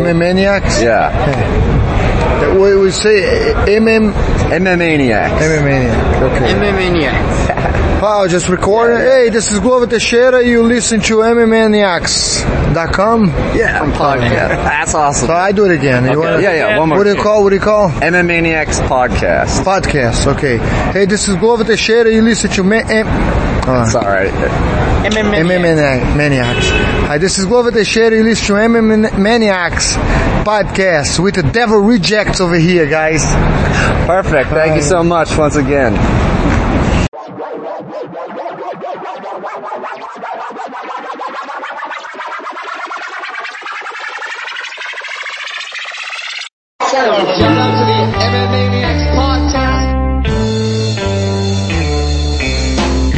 MM Maniacs? Yeah. We, we say MM, MM Maniacs. MM Maniac. Okay. MMA Maniacs. Wow, just recording. Hey, this is Glover Teixeira. You listen to MMManiacs.com. Yeah. Podcast. That's awesome. So I do it again. You Okay. wanna- Yeah, yeah. One more. What do you call? What do you call? MM Maniacs podcast. Podcast. Okay. Hey, this is Glover Teixeira. You listen to me. M- It's alright. MMA MM Maniacs. Maniacs. Hi, this is Glover Teixeira. You listen to MM Maniacs podcast with the devil rejects over here, guys. Perfect. Thank you so much once again.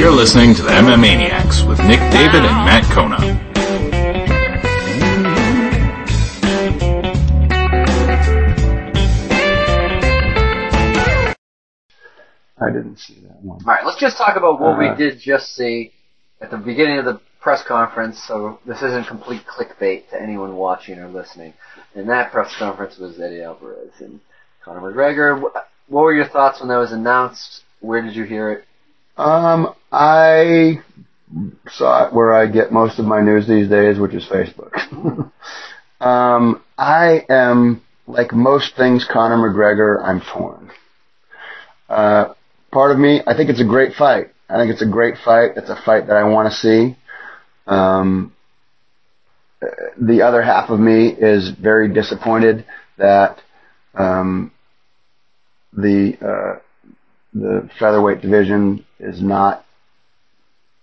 You're listening to the MMA Maniacs with Nick David and Matt Kona. I didn't see that one. All right, let's just talk about what we Uh, did just see at the beginning of the press conference. So this isn't complete clickbait to anyone watching or listening. And that press conference was Eddie Alvarez and Conor McGregor. What were your thoughts when that was announced? Where did you hear it? Um, I saw it where I get most of my news these days, which is Facebook. um, I am like most things Conor McGregor. I'm torn. Uh, part of me, I think it's a great fight. I think it's a great fight. It's a fight that I want to see. Um, the other half of me is very disappointed that um, the uh, the featherweight division is not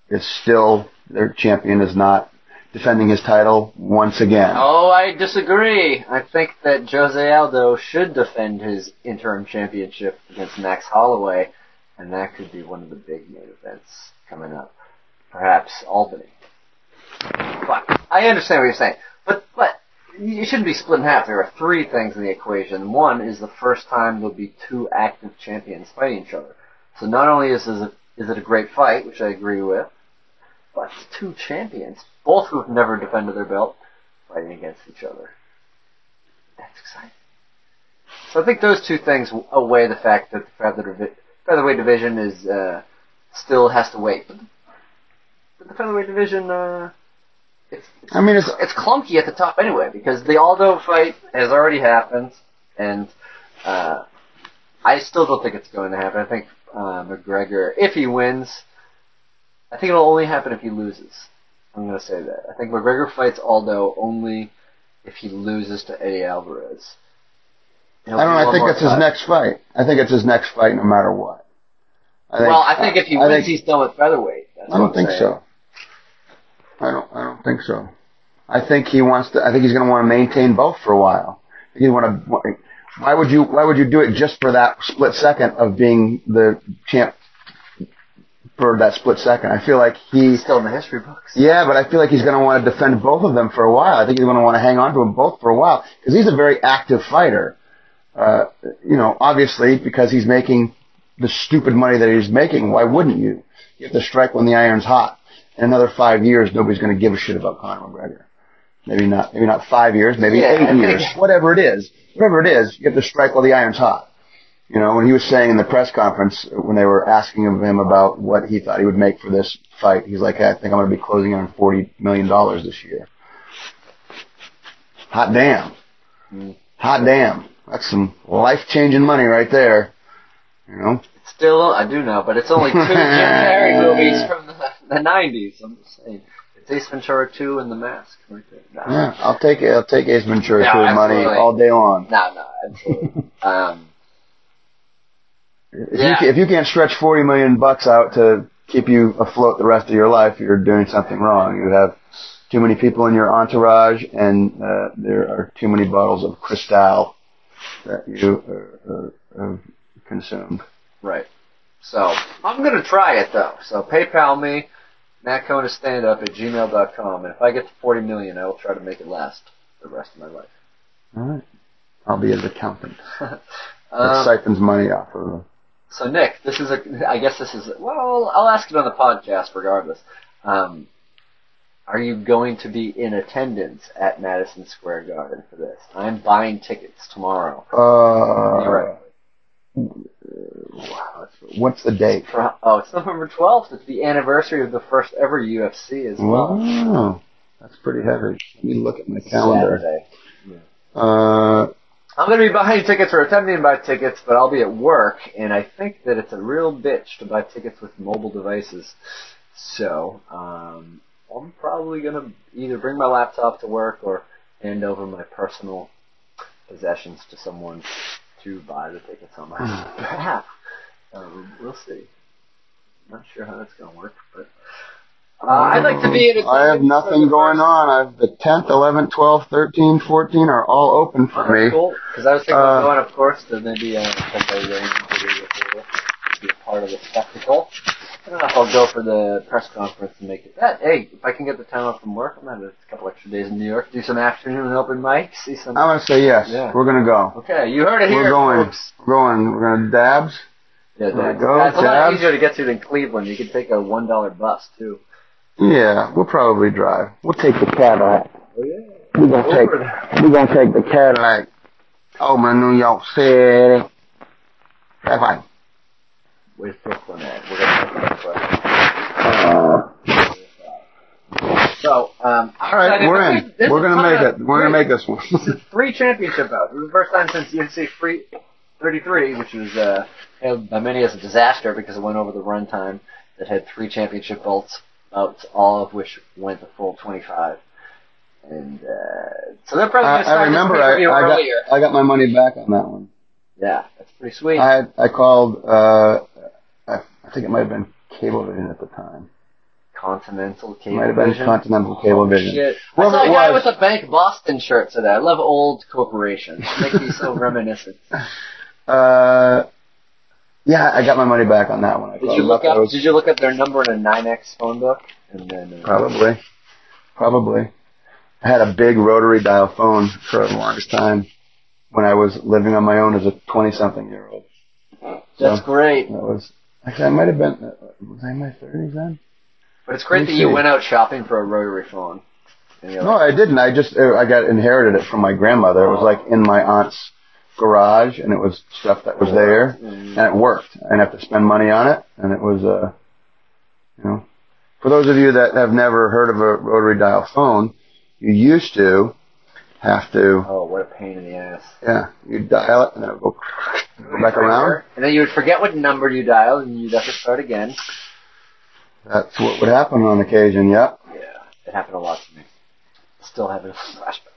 is still their champion is not defending his title once again. Oh, I disagree. I think that Jose Aldo should defend his interim championship against Max Holloway, and that could be one of the big main events coming up. Perhaps Albany. But I understand what you're saying. But but you shouldn't be split in half. There are three things in the equation. One is the first time there'll be two active champions fighting each other. So not only is it, is it a great fight, which I agree with, but it's two champions, both who have never defended their belt, fighting against each other. That's exciting. So I think those two things outweigh the fact that the feather featherweight division is uh, still has to wait. But the featherweight division, uh, it's, I mean, it's it's clunky at the top anyway because the Aldo fight has already happened, and uh, I still don't think it's going to happen. I think uh, McGregor, if he wins, I think it'll only happen if he loses. I'm going to say that. I think McGregor fights Aldo only if he loses to Eddie Alvarez. He'll I don't know. I think it's his next fight. I think it's his next fight, no matter what. I well, I think if he I wins, think- he's done with featherweight. That's I don't think saying. so. I don't. I don't think so. I think he wants to. I think he's going to want to maintain both for a while. He want to. Why would you? Why would you do it just for that split second of being the champ? For that split second, I feel like he. He's still in the history books. Yeah, but I feel like he's going to want to defend both of them for a while. I think he's going to want to hang on to them both for a while because he's a very active fighter. Uh, you know, obviously because he's making the stupid money that he's making. Why wouldn't you? You have to strike when the iron's hot. In another five years, nobody's going to give a shit about Conor McGregor. Maybe not. Maybe not five years. Maybe Yeah, eight years. Whatever it is, whatever it is, you have to strike while the iron's hot. You know, when he was saying in the press conference when they were asking of him about what he thought he would make for this fight, he's like, "I think I'm going to be closing in on forty million dollars this year." Hot damn! Mm. Hot damn! That's some life-changing money right there. You know. Still, I do know, but it's only two Jim Carrey movies from the, the 90s. I'm just saying. It's Ace Ventura 2 and The Mask right there. No, Yeah, I'll take it. I'll take Ace Ventura Yeah, 2 money all day long. no, no absolutely. um, If, Yeah. you, if you can't stretch 40 million bucks out to keep you afloat the rest of your life, you're doing something wrong. You have too many people in your entourage, and uh, there are too many bottles of Cristal that you consumed. right. So, I'm going to try it, though. So, PayPal me, mattconastandup at gmail.com, and if I get to 40 million, I will try to make it last the rest of my life. All right. I'll be his accountant. That Um, siphons money off of the So Nick, this is a. I guess this is. Well, I'll ask it on the podcast regardless. Um, are you going to be in attendance at Madison Square Garden for this? I'm buying tickets tomorrow. Uh, right. Wow, what's the date? Oh, it's November 12th. It's the anniversary of the first ever UFC as well. Wow, that's pretty heavy. Let me look at my calendar. Saturday. Uh, I'm going to be buying tickets or attempting to buy tickets, but I'll be at work, and I think that it's a real bitch to buy tickets with mobile devices. So, um, I'm probably going to either bring my laptop to work or hand over my personal possessions to someone to buy the tickets on my behalf. Um, we'll see. Not sure how that's going to work, but uh, I'd like to be in. I have nothing going on. I've the 10th, 11th, 12th, 13th, 14th are all open for me. Cool. Because I was thinking Uh, of going, of course, to maybe uh, Tempe Rain to be a part of the spectacle. I don't know if I'll go for the press conference and make it that. Hey, if I can get the time off from work, I'm gonna have a couple extra days in New York, do some afternoon open mics, see some. I'm gonna say yes. Yeah. We're gonna go. okay, you heard it here, We're going. folks. We're going. We're gonna dabs. Yeah, we go, that's a lot easier to get to than Cleveland. You could take a one dollar bus too. Yeah, we'll probably drive. We'll take the Cadillac. Oh yeah. We're gonna take. Over there. We're gonna take the Cadillac over New York City. That's fine. Where's Brooklyn at? We're gonna take that question. So, um, All right, we're in. We're gonna make it. We're gonna make this one. three championship bouts. It was the first time since UFC free 33, which was uh, hailed by many as a disaster because it went over the runtime that had three championship belts, bouts, all of which went the full 25. And uh, so they're probably I, going to start I remember. I, I got. earlier. I got my money back on that one. Yeah, that's pretty sweet. I I called. Uh, I, think it might have been Cablevision at the time. Continental Cable Might have been Continental Cablevision. Shit. Whoever I saw a guy with a BankBoston shirt today. I love old corporations. They make me so reminiscent. Uh, yeah, I got my money back on that one. I Did you look up? Those- Did you look up their number in a NYNEX phone book? And then uh, Probably. Probably. I had a big rotary dial phone for the longest time when I was living on my own as a 20 something year old. that's So, great. That was, actually I might have been, uh, was I in my 30s then? But it's great that you went out shopping for a rotary phone. No, I didn't. I just, uh, I got inherited it from my grandmother. It was like in my aunt's garage and it was stuff that was there and it worked. I didn't have to spend money on it and it was, uh, you know, for those of you that have never heard of a rotary dial phone, you used to have to, oh, what a pain in the ass. yeah, you dial it and then it would go, go back around. And then you would forget what number you dialed, and you'd have to start again. That's what would happen on occasion, yep. Yeah, it happened a lot to me. Still having flashbacks.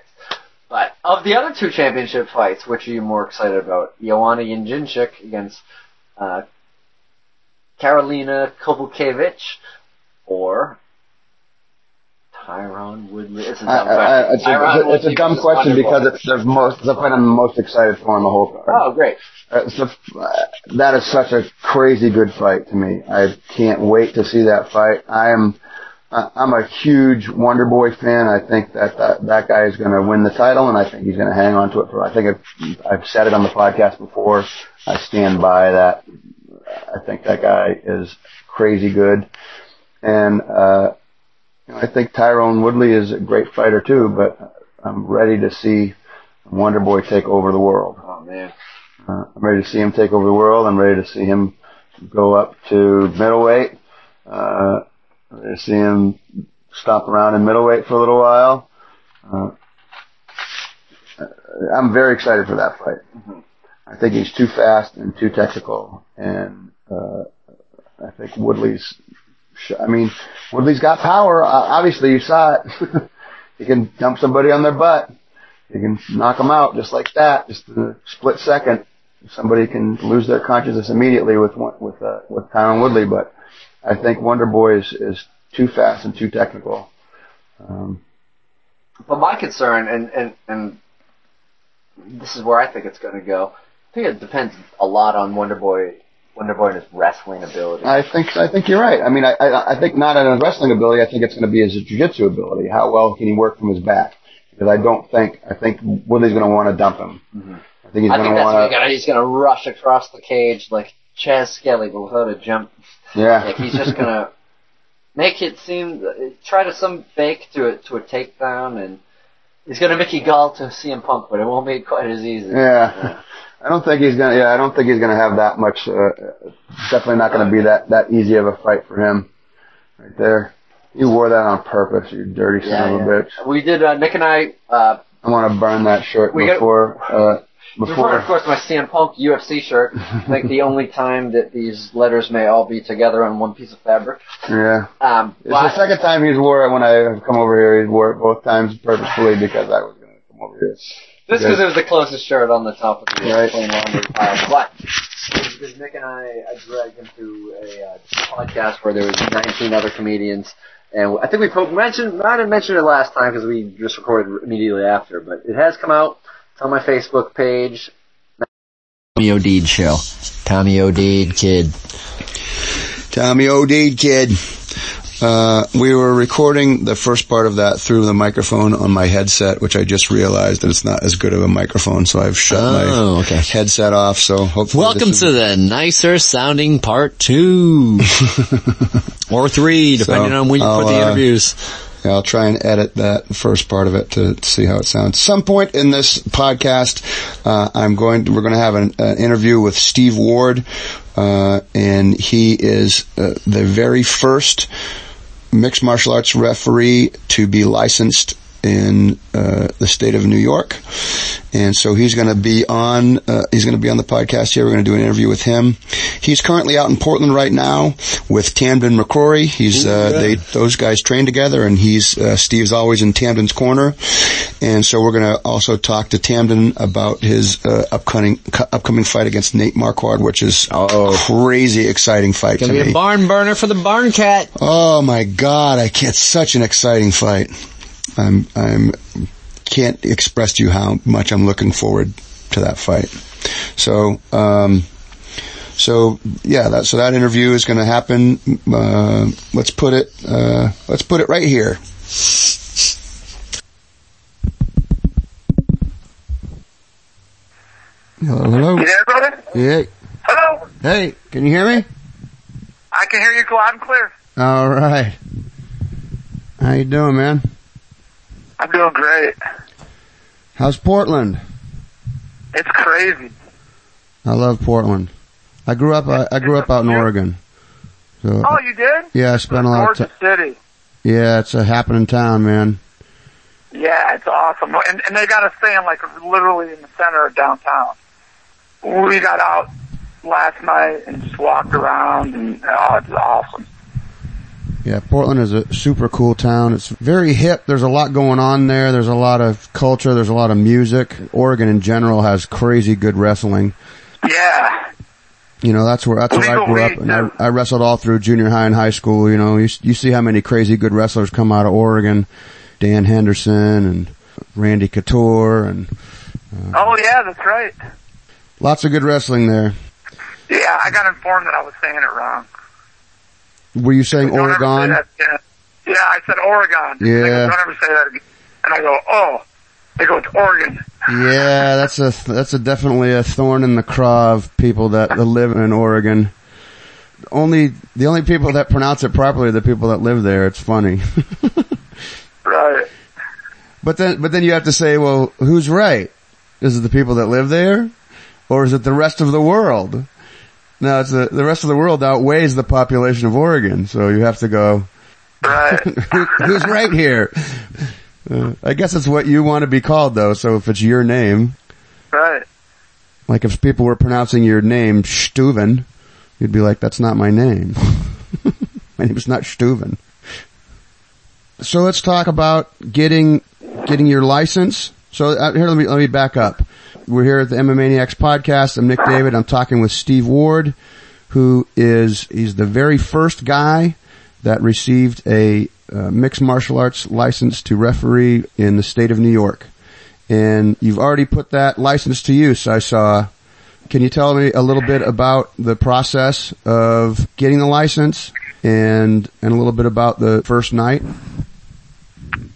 But of the other two championship fights, which are you more excited about? Joanna Jędrzejczyk against uh, Karolina Kowalkiewicz, or Tyron Woodley? It's a dumb I, I, I, it's, question. a, it's a- it's a Woodley dumb question because it's the most, the fight I'm most excited for in the whole card. Oh, great. Uh, the- uh, that is such a crazy good fight to me. I can't wait to see that fight. I am, uh, I'm a huge Wonder Boy fan. I think that that, that guy is going to win the title, and I think he's going to hang on to it for. I think I've, I've said it on the podcast before. I stand by that. I think that guy is crazy good, and uh, you know, I think Tyron Woodley is a great fighter too. But I'm ready to see Wonder Boy take over the world. Oh man. Uh, I'm ready to see him take over the world. I'm ready to see him go up to middleweight. Uh, I'm ready to see him stop around in middleweight for a little while. Uh, I'm very excited for that fight. I think he's too fast and too technical, and uh, I think Woodley's. I mean, Woodley's got power. Uh, obviously, you saw it. he can dump somebody on their butt. He can knock them out just like that, just in a split second. Somebody can lose their consciousness immediately with with uh, with Tyron Woodley, but I think Wonder Boy is, is too fast and too technical. Um, But my concern, and, and, and this is where I think it's going to go. I think it depends a lot on Wonder Boy, Wonder Boy and his wrestling ability. I think I think you're right. I mean, I I, I think not on his wrestling ability. I think it's going to be his jiu-jitsu ability. How well can he work from his back? Because I don't think I think Woodley's going to want to dump him. Mm-hmm. I think he's going to want he's gonna, he's gonna rush across the cage like Chas Skelly, but without a jump. Yeah. Like he's just gonna make it seem try to some fake to a to a takedown, and he's gonna Mickey Gall to CM Punk, but it won't be quite as easy. Yeah. I don't think he's gonna. Yeah, I don't think he's gonna have that much. Uh, definitely not gonna be that that easy of a fight for him. Right there. You wore that on purpose, you dirty son Yeah, of a yeah. bitch. We did. Uh, Nick and I. Uh, I want to burn that shirt We got- before. uh, before, before. of course, my CM Punk UFC shirt. I think the only time that these letters may all be together on one piece of fabric. Yeah. Um, It's the second time he's wore it when I come over here. He's wore it both times purposefully because I was going to come over here. Just because it was the closest shirt on the top of the Right. plain laundry pile. But because Nick and I, I dragged him to a uh, podcast where there was 19 other comedians, and I think we po- mentioned, might have mentioned it last time because we just recorded immediately after, but it has come out. It's on my Facebook page. Tommy O'Deed show. Tommy O'Deed kid. Tommy O'Deed kid. Uh, we were recording the first part of that through the microphone on my headset, which I just realized that it's not as good of a microphone, so I've shut Oh, my okay. headset off. So hopefully, Welcome to the nicer sounding part two. or three, depending So, on when you I'll, put the uh, interviews. Yeah, I'll try and edit that first part of it to see how it sounds. Some point in this podcast, uh, I'm going. To, we're going to have an, an interview with Steve Ward, uh, and he is uh, the very first mixed martial arts referee to be licensed in uh, the state of New York, and so he's going to be on. Uh, he's going to be on the podcast here. We're going to do an interview with him. He's currently out in Portland right now with Tamdan McCrory. He's uh, they those guys train together, and he's uh, Steve's always in Tamdan's corner, and so we're going to also talk to Tamdan about his uh, upcoming upcoming fight against Nate Marquardt, which is a crazy exciting fight Gonna to be me. a barn burner for the barn cat. Oh my God! I can't. Such an exciting fight. I'm. I'm. Can't express to you how much I'm looking forward to that fight. So. Um, so yeah. That. So that interview is going to happen. Uh, let's put it. Uh, let's put it right here. Hello. Hello. You there, brother? Yeah. Hello? Hey. Can you hear me? I can hear you loud and clear. All right. How you doing, man? I'm doing great. How's Portland? It's crazy. I love Portland. I grew up. I, I grew up out in Oregon. So Oh, you did? yeah, I spent a lot of time. city. Yeah, it's a happening town, man. Yeah, it's awesome. And, and they got us staying like literally in the center of downtown. We got out last night and just walked around and oh, it's awesome. Yeah, Portland is a super cool town. It's very hip. There's a lot going on there. There's a lot of culture. There's a lot of music. Oregon in general has crazy good wrestling. Yeah. You know, that's where that's where I grew up, and I. Uh, I wrestled all through junior high and high school. You know, you, you see how many crazy good wrestlers come out of Oregon, Dan Henderson and Randy Couture, and uh, Oh yeah, that's right. lots of good wrestling there. Yeah, I got informed that I was saying it wrong. Were you saying Don't Oregon? that again. Yeah, I said Oregon. Go, Yeah. Don't ever say that again. And I go, oh. They go, it's Oregon. Yeah, that's a that's a definitely a thorn in the craw of people that live in Oregon. Only the only people that pronounce it properly are the people that live there. It's funny. Right. But then, but then you have to say, well, who's right? Is it the people that live there, or is it the rest of the world? No, it's the the rest of the world outweighs the population of Oregon, so you have to go. Right. Who's right here? Uh, I guess it's what you want to be called, though. So if it's your name, Right. like if people were pronouncing your name Stuven, you'd be like, "That's not my name. my name is not Stuven." So let's talk about getting getting your license. So uh, here, let me let me back up. We're here at the MMA Maniacs podcast. I'm Nick David. I'm talking with Steve Ward, who is he's the very first guy that received a uh, mixed martial arts license to referee in the state of New York. And you've already put that license to use. I saw. Can you tell me a little bit about the process of getting the license and and a little bit about the first night?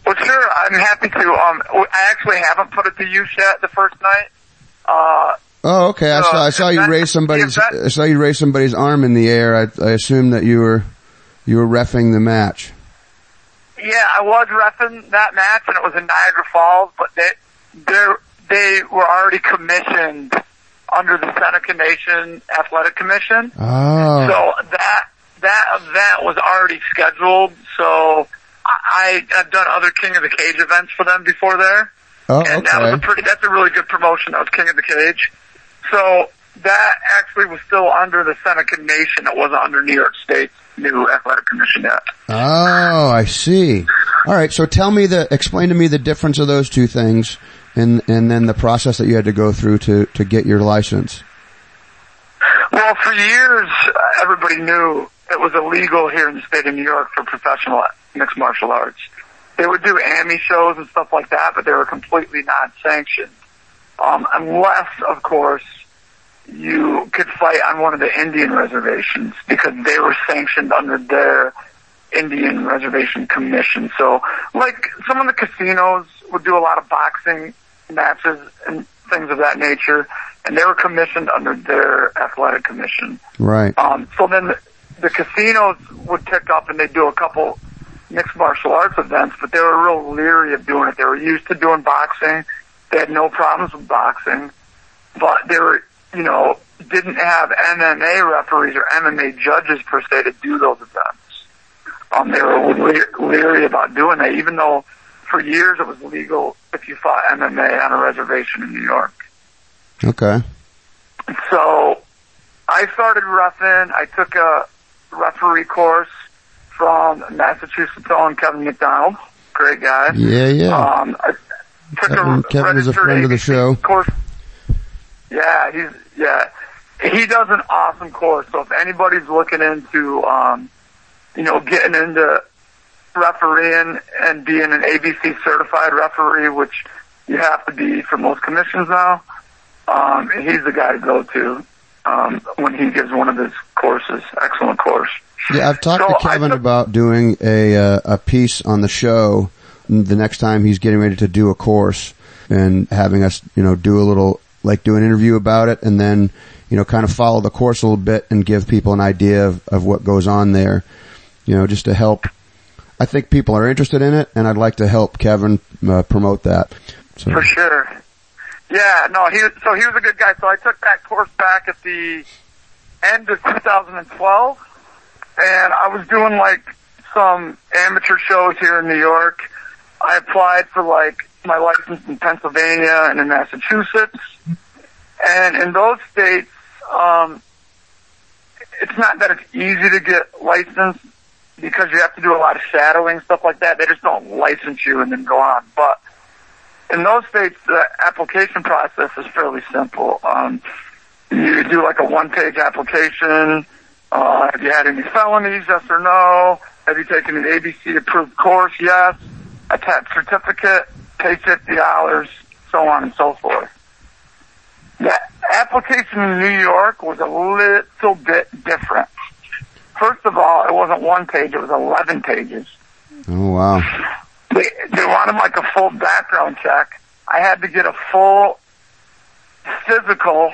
Well, sure. I'm happy to. Um, I actually haven't put it to use yet. The first night. Uh, Oh, okay. I So, saw I saw you that- raise somebody's that- I saw you raise somebody's arm in the air. I I assumed that you were You were refing the match. Yeah, I was refing that match, and it was in Niagara Falls, but they they they were already commissioned under the Seneca Nation Athletic Commission. Oh. So that that event was already scheduled. So I I've done other King of the Cage events for them before there, oh, and that was a pretty that's a really good promotion. That was King of the Cage. So that actually was still under the Seneca Nation. It wasn't under New York State's new athletic commission yet. Oh, I see. All right. So tell me the, explain to me the difference of those two things and, and then the process that you had to go through to, to get your license. Well, for years, everybody knew it was illegal here in the state of New York for professional mixed martial arts. They would do AMI shows and stuff like that, but they were completely not sanctioned. Um, unless, of course, you could fight on one of the Indian reservations because they were sanctioned under their Indian Reservation Commission. So, like, some of the casinos would do a lot of boxing matches and things of that nature, and they were commissioned under their athletic commission. Right. Um, so then the, the casinos would pick up and they'd do a couple mixed martial arts events, but they were real leery of doing it. They were used to doing boxing. They had no problems with boxing, but they were, you know, didn't have MMA referees or MMA judges per se to do those events. Um, they were le- leery about doing that, even though for years it was legal if you fought MMA on a reservation in New York. Okay. So I started refing. I took a referee course from Massachusetts on Kevin McDonald. Great guy. Yeah, yeah. Um, Kevin, Kevin is a friend of the show. course. Yeah, he's yeah. He does an awesome course. So if anybody's looking into um, you know, getting into refereeing and being an ABC certified referee, which you have to be for most commissions now, um, he's the guy to go to um, when he gives one of his courses. Excellent course. Yeah, I've talked So to Kevin took- about doing a uh, a piece on the show the next time he's getting ready to do a course and having us, you know, do a little like do an interview about it and then, you know, kind of follow the course a little bit and give people an idea of, of what goes on there. You know, just to help. I think people are interested in it and I'd like to help Kevin uh, promote that. So, For sure. Yeah, no, he so he was a good guy. So I took that course back at the end of 2012, and I was doing like some amateur shows here in New York. I applied for like my license in Pennsylvania and in Massachusetts, and in those states, um, it's not that it's easy to get licensed because you have to do a lot of shadowing stuff like that. They just don't license you and then go on, but in those states, the application process is fairly simple. Um, you do like a one-page application. Uh, have you had any felonies? Yes or no? Have you taken an ABC-approved course? Yes. Attach certificate. Pay fifty dollars. So on and so forth. The application in New York was a little bit different. First of all, it wasn't one page; it was eleven pages oh wow. They they wanted like a full background check. I had to get a full physical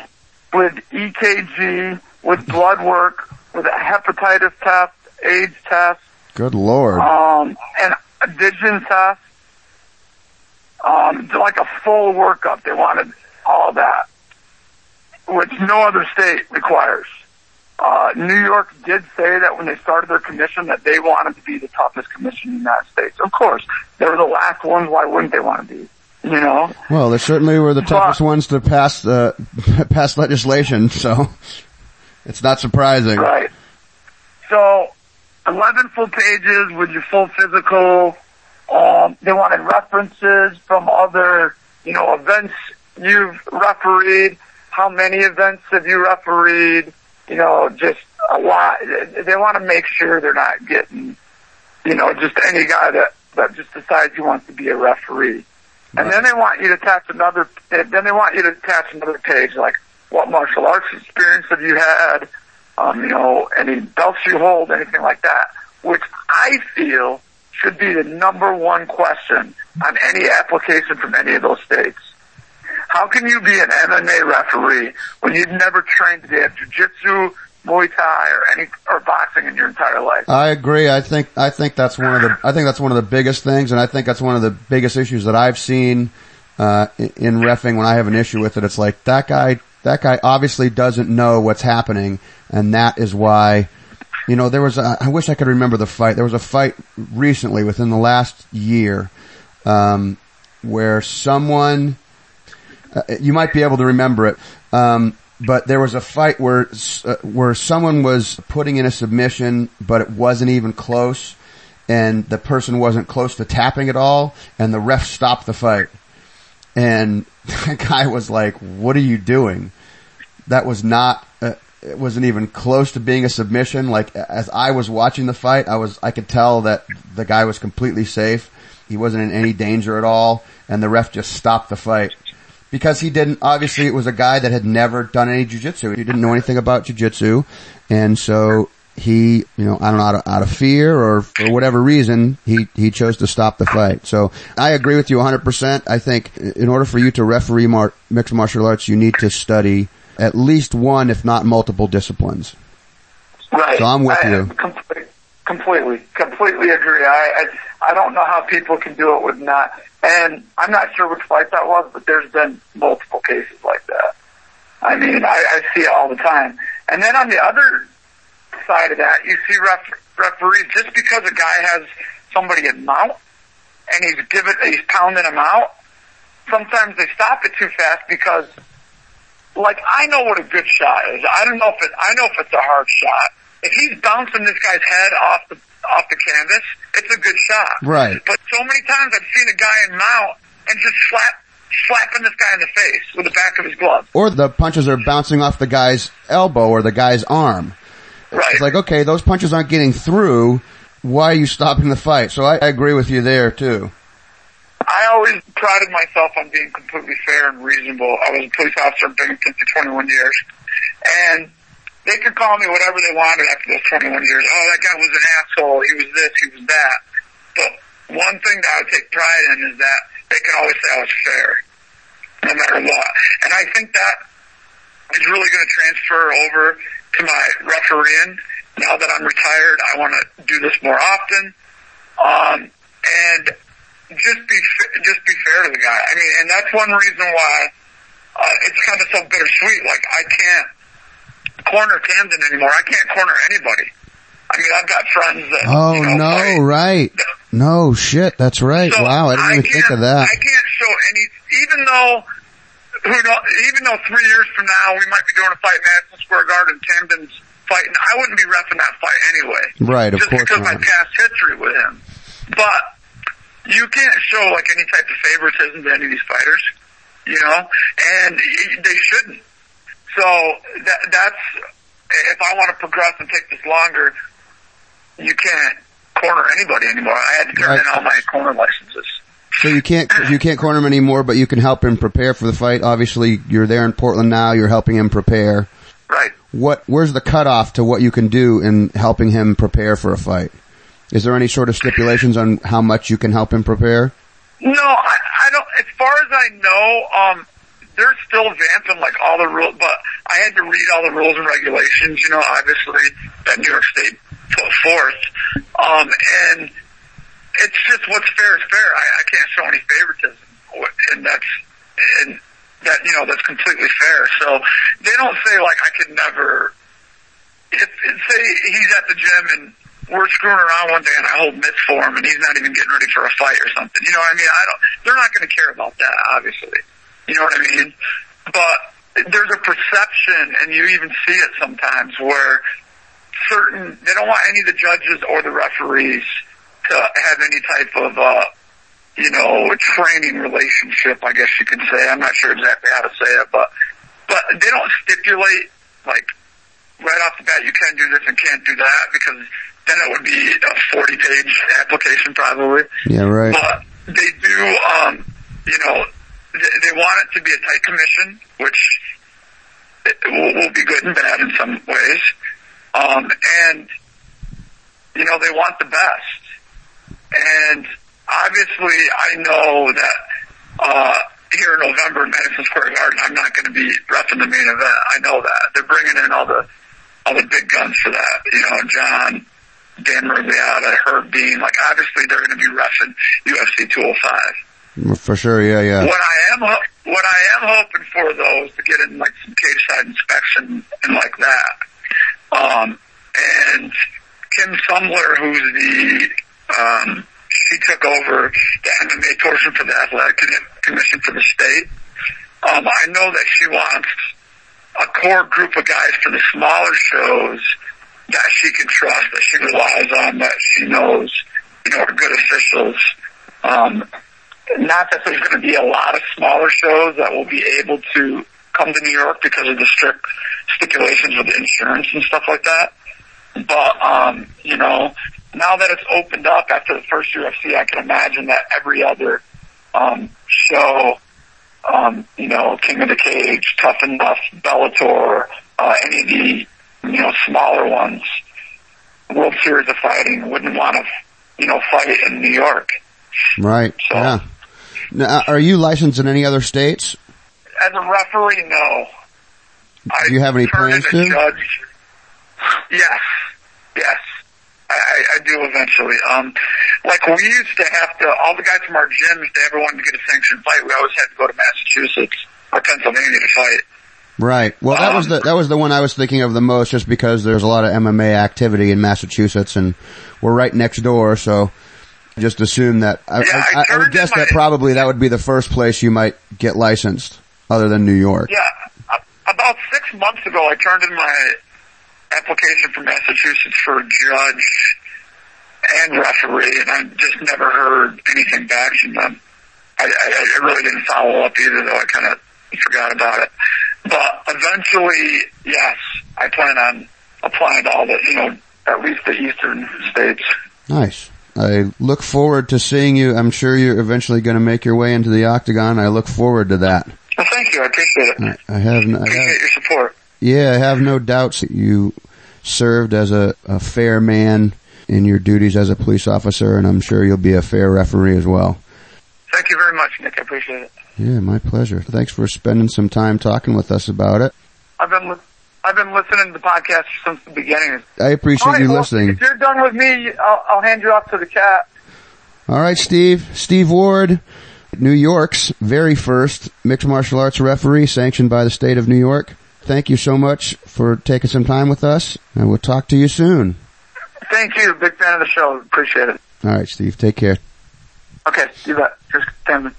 with EKG, with blood work, with a hepatitis test, AIDS test, Good lord. um, and a vision test. Um, like a full workup. They wanted all that, which no other state requires. Uh, New York did say that when they started their commission that they wanted to be the toughest commission in the United States. Of course, they were the last ones. Why wouldn't they want to be? You know? Well, they certainly were the toughest ones to pass uh, pass legislation, so it's not surprising. Right. So, 11 full pages with your full physical. Um, they wanted references from other, you know, events you've refereed. How many events have you refereed? You know, just a lot. They want to make sure they're not getting, you know, just any guy that, that just decides he wants to be a referee. And then they want you to attach another, then they want you to attach another page like, what martial arts experience have you had? Um, you know, any belts you hold, anything like that, which I feel should be the number one question on any application from any of those states. How can you be an MMA referee when you've never trained to have jiu-jitsu, Muay Thai or any or boxing in your entire life. I agree. I think I think that's one of the I think that's one of the biggest things, and I think that's one of the biggest issues that I've seen uh, in in refing when I have an issue with it. It's like that guy that guy obviously doesn't know what's happening, and that is why. You know, there was a, I wish I could remember the fight. There was a fight recently within the last year, um, where someone, uh, you might be able to remember it. Um, but there was a fight where uh, where someone was putting in a submission, but it wasn't even close, and the person wasn't close to tapping at all, and the ref stopped the fight, and the guy was like, "What are you doing?" That was not. Uh, it wasn't even close to being a submission. Like as I was watching the fight, I was I could tell that the guy was completely safe. He wasn't in any danger at all, and the ref just stopped the fight because he didn't, obviously it was a guy that had never done any jujitsu. He didn't know anything about jujitsu. And so he, you know, I don't know, out of, out of fear or for whatever reason, he, he chose to stop the fight. So I agree with you 100%. I think in order for you to referee mar- mixed martial arts, you need to study at least one, if not multiple disciplines. Right. So I'm with I, you. Completely, completely, completely agree. I, I I don't know how people can do it with not. And I'm not sure which fight that was, but there's been multiple cases like that. I mean, I, I see it all the time. And then on the other side of that, you see ref, referees just because a guy has somebody in mount and he's giving he's pounding him out. Sometimes they stop it too fast because, like, I know what a good shot is. I don't know if it. I know if it's a hard shot. If he's bouncing this guy's head off the off the canvas, it's a good shot. Right. But so many times I've seen a guy in mount and just slap slapping this guy in the face with the back of his glove. Or the punches are bouncing off the guy's elbow or the guy's arm. Right. It's like, okay, those punches aren't getting through. Why are you stopping the fight? So I, I agree with you there too. I always prided myself on being completely fair and reasonable. I was a police officer in Binghamton for 21 years, and they could call me whatever they wanted after those 21 years. Oh, that guy was an asshole. He was this. He was that. But one thing that I take pride in is that they can always say I was fair, no matter what. And I think that is really going to transfer over to my refereeing. Now that I'm retired, I want to do this more often. Um, and just be just be fair to the guy. I mean, and that's one reason why uh, it's kind of so bittersweet. Like I can't corner Tamdan anymore. I can't corner anybody. I mean, I've got friends that. Oh you know, no, fight. right. No shit, that's right. So wow, I didn't even think of that. I can't show any, even though, who know, even though three years from now we might be doing a fight in Madison Square Garden, Tamdan's fighting, I wouldn't be refing that fight anyway. Right, of just course because of my past history with him. But you can't show like any type of favoritism to any of these fighters, you know, and they shouldn't. So that, that's if I want to progress and take this longer, you can't corner anybody anymore. I had to turn Right. in all my corner licenses. So you can't you can't corner him anymore, but you can help him prepare for the fight. Obviously, you're there in Portland now. You're helping him prepare. Right. What? Where's the cutoff to what you can do in helping him prepare for a fight? Is there any sort of stipulations on how much you can help him prepare? No, I, I don't. As far as I know, um, they're still advancing like all the rules, but I had to read all the rules and regulations. You know, obviously that New York State put forth, um, and it's just what's fair is fair. I, I can't show any favoritism, and that's and that you know that's completely fair. So they don't say like I could never. If, if say he's at the gym and we're screwing around one day and I hold mitts for him and he's not even getting ready for a fight or something. You know what I mean? I don't. They're not going to care about that, obviously. You know what I mean? But there's a perception, and you even see it sometimes, where certain they don't want any of the judges or the referees to have any type of uh you know training relationship i guess you could say i'm not sure exactly how to say it but but they don't stipulate like right off the bat you can do this and can't do that because then it would be a 40 page application probably Yeah, right. but they do, um, you know, they, want it to be a tight commission, which will, be good and bad in some ways. Um, and, you know, they want the best. And obviously I know that, uh, here in November in Madison Square Garden, I'm not going to be repping the main event. I know that. They're bringing in all the all the big guns for that. You know, John, Dan Miragliotta, Herb Dean. Like obviously they're going to be refing UFC 205. For sure, yeah, yeah. What I am what I am hoping for though is to get in like some cage side inspection and like that. Um, and Kim Sumbler, who's the um, she took over the MMA portion for the athletic commission for the state. Um, I know that she wants a core group of guys for the smaller shows that she can trust, that she relies on, that she knows, you know, are good officials. Um, not that there's going to be a lot of smaller shows that will be able to come to New York because of the strict stipulations with insurance and stuff like that. But, um, you know, now that it's opened up after the first UFC, I can imagine that every other, um, show, um, you know, King of the Cage, Tough Enough, Bellator, uh, any of the, you know, smaller ones, World Series of Fighting wouldn't want to, you know, fight in New York. Right. So- Yeah. Now, are you licensed in any other states? As a referee, no. Do you have any plans to? Judge. Yes, yes. I, I, do eventually. Um, like we used to have to, all the guys from our gyms, they ever wanted to get a sanctioned fight, we always had to go to Massachusetts or Pennsylvania to fight. Right. Well, that was the that was the one I was thinking of the most, just because there's a lot of MMA activity in Massachusetts, and we're right next door. So, just assume that I, Yeah, I I, I would guess in that probably that would be the first place you might get licensed, other than New York. Yeah, about six months ago, I turned in my application for Massachusetts for judge and referee, and I just never heard anything back from them. I, I, I really didn't follow up either, though I kind of forgot about it. But eventually, yes, I plan on applying to all the, you know, at least the eastern states. Nice. I look forward to seeing you. I'm sure you're eventually going to make your way into the octagon. I look forward to that. Well, thank you. I appreciate it. I, I have, no- I have Appreciate your support. Yeah, I have no doubts that you served as a, a fair man in your duties as a police officer, and I'm sure you'll be a fair referee as well. Thank you very much, Nick. I appreciate it. Yeah, my pleasure. Thanks for spending some time talking with us about it. I've been li- I've been listening to the podcast since the beginning. I appreciate right, you well, listening. If you're done with me, I'll, I'll hand you off to the cat. All right, Steve. Steve Ward, New York's very first mixed martial arts referee sanctioned by the state of New York. Thank you so much for taking some time with us, and we'll talk to you soon. Thank you. Big fan of the show. Appreciate it. All right, Steve. Take care. Okay, you bet. Just Tamdan.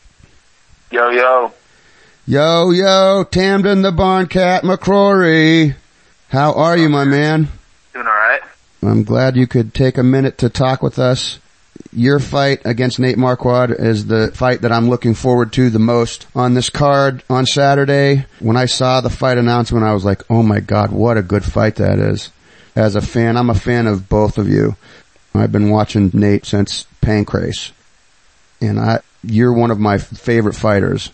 Yo, yo. Yo, yo, Tamdan the Barn Cat McCrory. How are you, my man? Doing alright? I'm glad you could take a minute to talk with us. Your fight against Nate Marquardt is the fight that I'm looking forward to the most on this card on Saturday. When I saw the fight announcement, I was like, oh my god, what a good fight that is. As a fan, I'm a fan of both of you. I've been watching Nate since Pancrase. And I, you're one of my favorite fighters.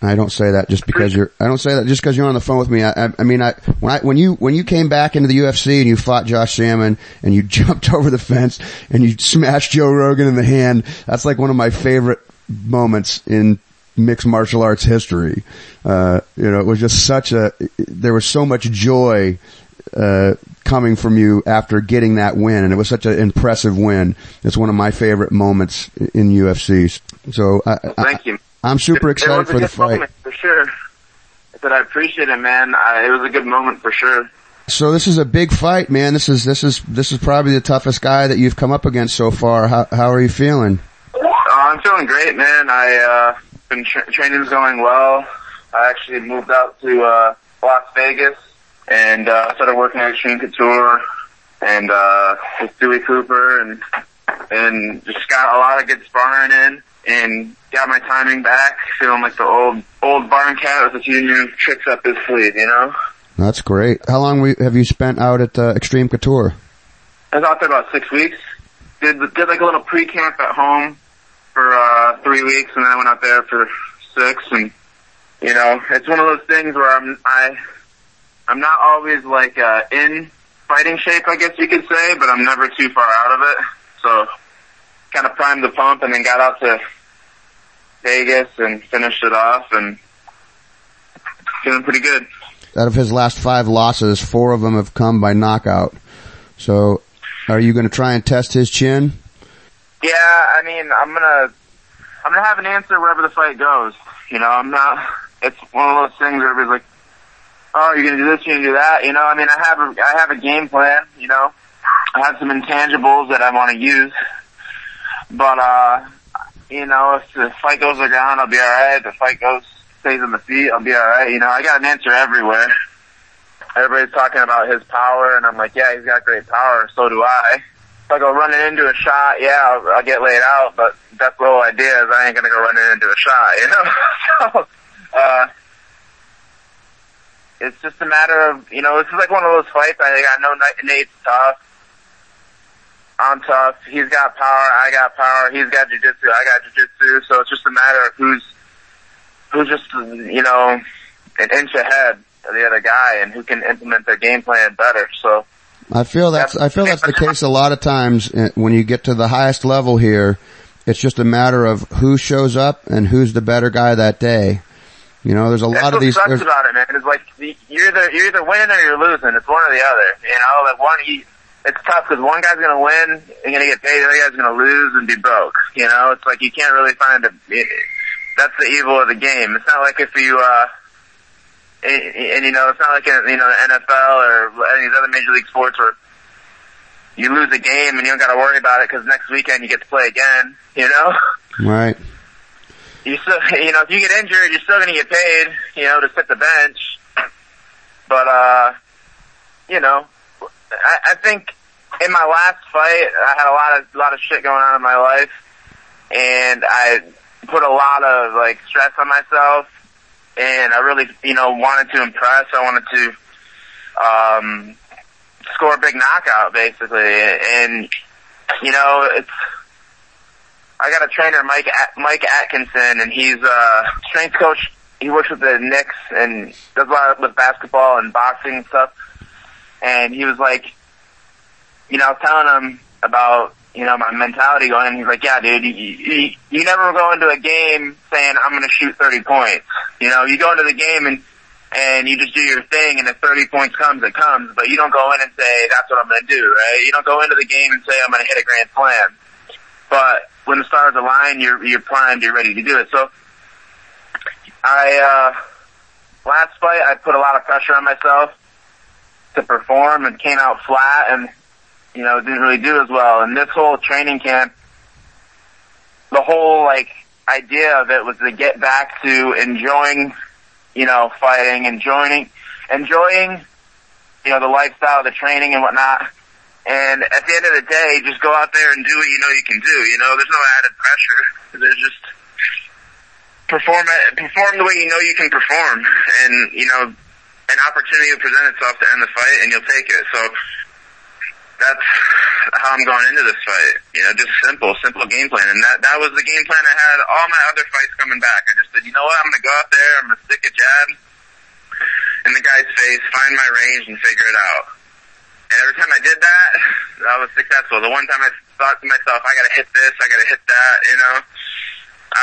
I don't say that just because you're. I don't say that just because you're on the phone with me. I, I, I mean, I when I when you when you came back into the UFC and you fought Josh Samman and you jumped over the fence and you smashed Joe Rogan in the hand. That's like one of my favorite moments in mixed martial arts history. Uh, you know, it was just such a. There was so much joy uh, coming from you after getting that win, and it was such an impressive win. It's one of my favorite moments in UFC. So I, I, Thank you. I'm super It excited for the fight. moment, for sure. But I appreciate it, man. I, it was a good moment for sure. So this is a big fight, man. This is this is this is probably the toughest guy that you've come up against so far. How how are you feeling? Uh, I'm feeling great, man. I uh, been tra- training's going well. I actually moved out to uh, Las Vegas and uh, started working at Extreme Couture and uh, with Dewey Cooper and and just got a lot of good sparring in and got my timing back, feeling like the old old barn cat with a few new tricks up his sleeve, you know. That's great. How long have you spent out at uh, Extreme Couture? I was out there about six weeks. Did did like a little pre camp at home for uh three weeks, and then I went out there for six. And you know, it's one of those things where I'm I I'm not always like uh in fighting shape, I guess you could say, but I'm never too far out of it. So kind of primed the pump, and then got out to Vegas and finished it off, and feeling pretty good. out of his last five losses, four of them have come by knockout. So, are you going to try and test his chin? Yeah, I mean, I'm gonna, I'm gonna have an answer wherever the fight goes. You know, I'm not. It's one of those things where everybody's like, "Oh, you're gonna do this, you're gonna do that." You know, I mean, I have a, I have a game plan. You know, I have some intangibles that I want to use, but uh, you know, if the fight goes to the I'll be all right. If the fight goes stays on the feet, I'll be all right. You know, I got an answer everywhere. Everybody's talking about his power, and I'm like, yeah, he's got great power. So do I. If I go running into a shot, yeah, I'll, I'll get laid out. But that's the whole idea is I ain't gonna go running into a shot, you know. so, uh, it's just a matter of, you know, this is like one of those fights. I think I know Nate's tough. I'm tough. He's got power. I got power. He's got jujitsu. I got jujitsu. So it's just a matter of who's who's just you know an inch ahead of the other guy and who can implement their game plan better. So I feel that's I feel that's the case a lot of times uh, when you get to the highest level here. It's just a matter of who shows up and who's the better guy that day. You know, there's a that's lot of these. sucks about it, man. It's like you're either you're either winning or you're losing. It's one or the other. You know, like one. You, it's tough because one guy's gonna win and gonna get paid, the other guy's gonna lose and be broke. You know, it's like you can't really find a. That's the evil of the game. It's not like if you. uh and, and you know, it's not like in, you know the NFL or any of these other major league sports where you lose a game and you don't got to worry about it because next weekend you get to play again. You know, right. you still, you know, if you get injured, you're still going to get paid. You know, to sit the bench. But uh, you know, I, I think in my last fight, I had a lot of lot of shit going on in my life, and I put a lot of like stress on myself, and I really, you know, wanted to impress. I wanted to um, score a big knockout, basically, and you know, it's. I got a trainer, Mike Mike Atkinson, and he's a strength coach. He works with the Knicks and does a lot with basketball and boxing and stuff. And he was like, you know, I was telling him about you know my mentality going. in. He's like, yeah, dude, you, you, you never go into a game saying I'm going to shoot 30 points. You know, you go into the game and and you just do your thing, and if 30 points comes, it comes. But you don't go in and say that's what I'm going to do, right? You don't go into the game and say I'm going to hit a grand slam. But when the stars align, you're you're primed, you're ready to do it. So I uh last fight I put a lot of pressure on myself to perform and came out flat and you know didn't really do as well. And this whole training camp, the whole like idea of it was to get back to enjoying, you know, fighting, enjoying, enjoying, you know, the lifestyle, the training and whatnot. And at the end of the day, just go out there and do what you know you can do. You know, there's no added pressure. There's just perform perform the way you know you can perform, and you know, an opportunity will present itself to end the fight, and you'll take it. So that's how I'm going into this fight. You know, just simple, simple game plan, and that that was the game plan I had all my other fights coming back. I just said, you know what, I'm gonna go out there, I'm gonna stick a jab in the guy's face, find my range, and figure it out. And every time I did that, I was successful. The one time I thought to myself, I gotta hit this, I gotta hit that, you know.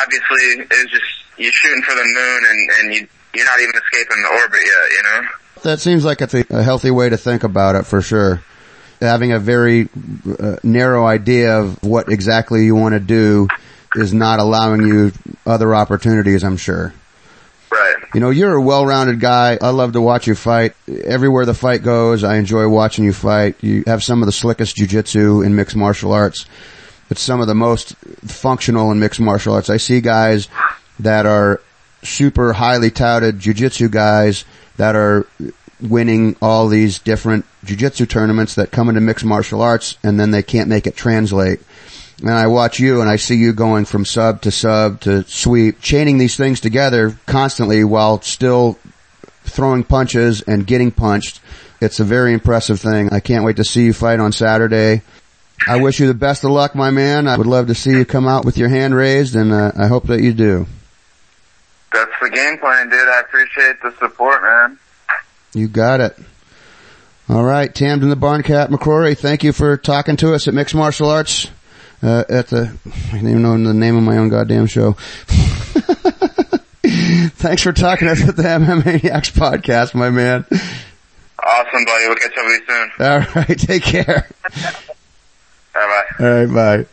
Obviously, it was just, you're shooting for the moon and, and you, you're not even escaping the orbit yet, you know. That seems like it's a, a healthy way to think about it for sure. Having a very uh, narrow idea of what exactly you want to do is not allowing you other opportunities, I'm sure. Right. You know, you're a well-rounded guy. I love to watch you fight. Everywhere the fight goes, I enjoy watching you fight. You have some of the slickest jujitsu in mixed martial arts. It's some of the most functional in mixed martial arts. I see guys that are super highly touted jujitsu guys that are winning all these different jujitsu tournaments that come into mixed martial arts and then they can't make it translate. And I watch you and I see you going from sub to sub to sweep, chaining these things together constantly while still throwing punches and getting punched. It's a very impressive thing. I can't wait to see you fight on Saturday. I wish you the best of luck, my man. I would love to see you come out with your hand raised and uh, I hope that you do. That's the game plan, dude. I appreciate the support, man. You got it. All right, Tamdan the Barn Cat McCrory, thank you for talking to us at Mixed Martial Arts. Uh, at the, I don't even know the name of my own goddamn show. Thanks for talking to us at the MMA Maniacs podcast, my man. Awesome, buddy. We'll catch up with you soon. All right, take care. Bye bye. All right, bye.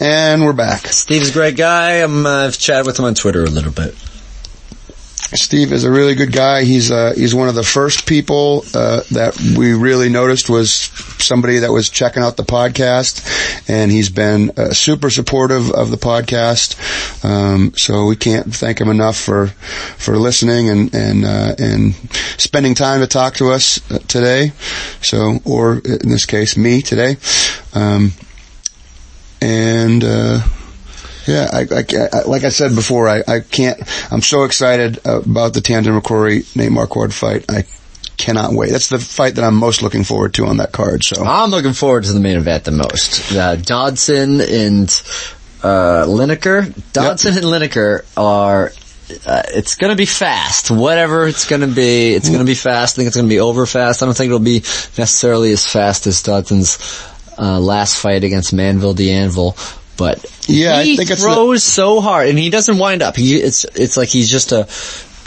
And we're back. Steve's a great guy. I'm, uh, I've chatted with him on Twitter a little bit. Steve is a really good guy. He's uh, he's one of the first people uh, that we really noticed was somebody that was checking out the podcast, and he's been uh, super supportive of the podcast. Um, so we can't thank him enough for for listening and and uh, and spending time to talk to us uh, today. So, or in this case, me today. Um, and uh, yeah, I, I, I, like I said before, I, I can't. I'm so excited about the Tamdan McCrory Nate Marquardt fight. I cannot wait. That's the fight that I'm most looking forward to on that card. So I'm looking forward to the main event the most. Uh, Dodson and uh, Lineker. Dodson and Lineker are. Uh, it's gonna be fast. Whatever it's gonna be, it's gonna be fast. I think it's gonna be over fast. I don't think it'll be necessarily as fast as Dodson's uh, last fight against Manville D'Anvil, but Yeah, I he think it's throws so hard, and he doesn't wind up. He it's it's like he's just a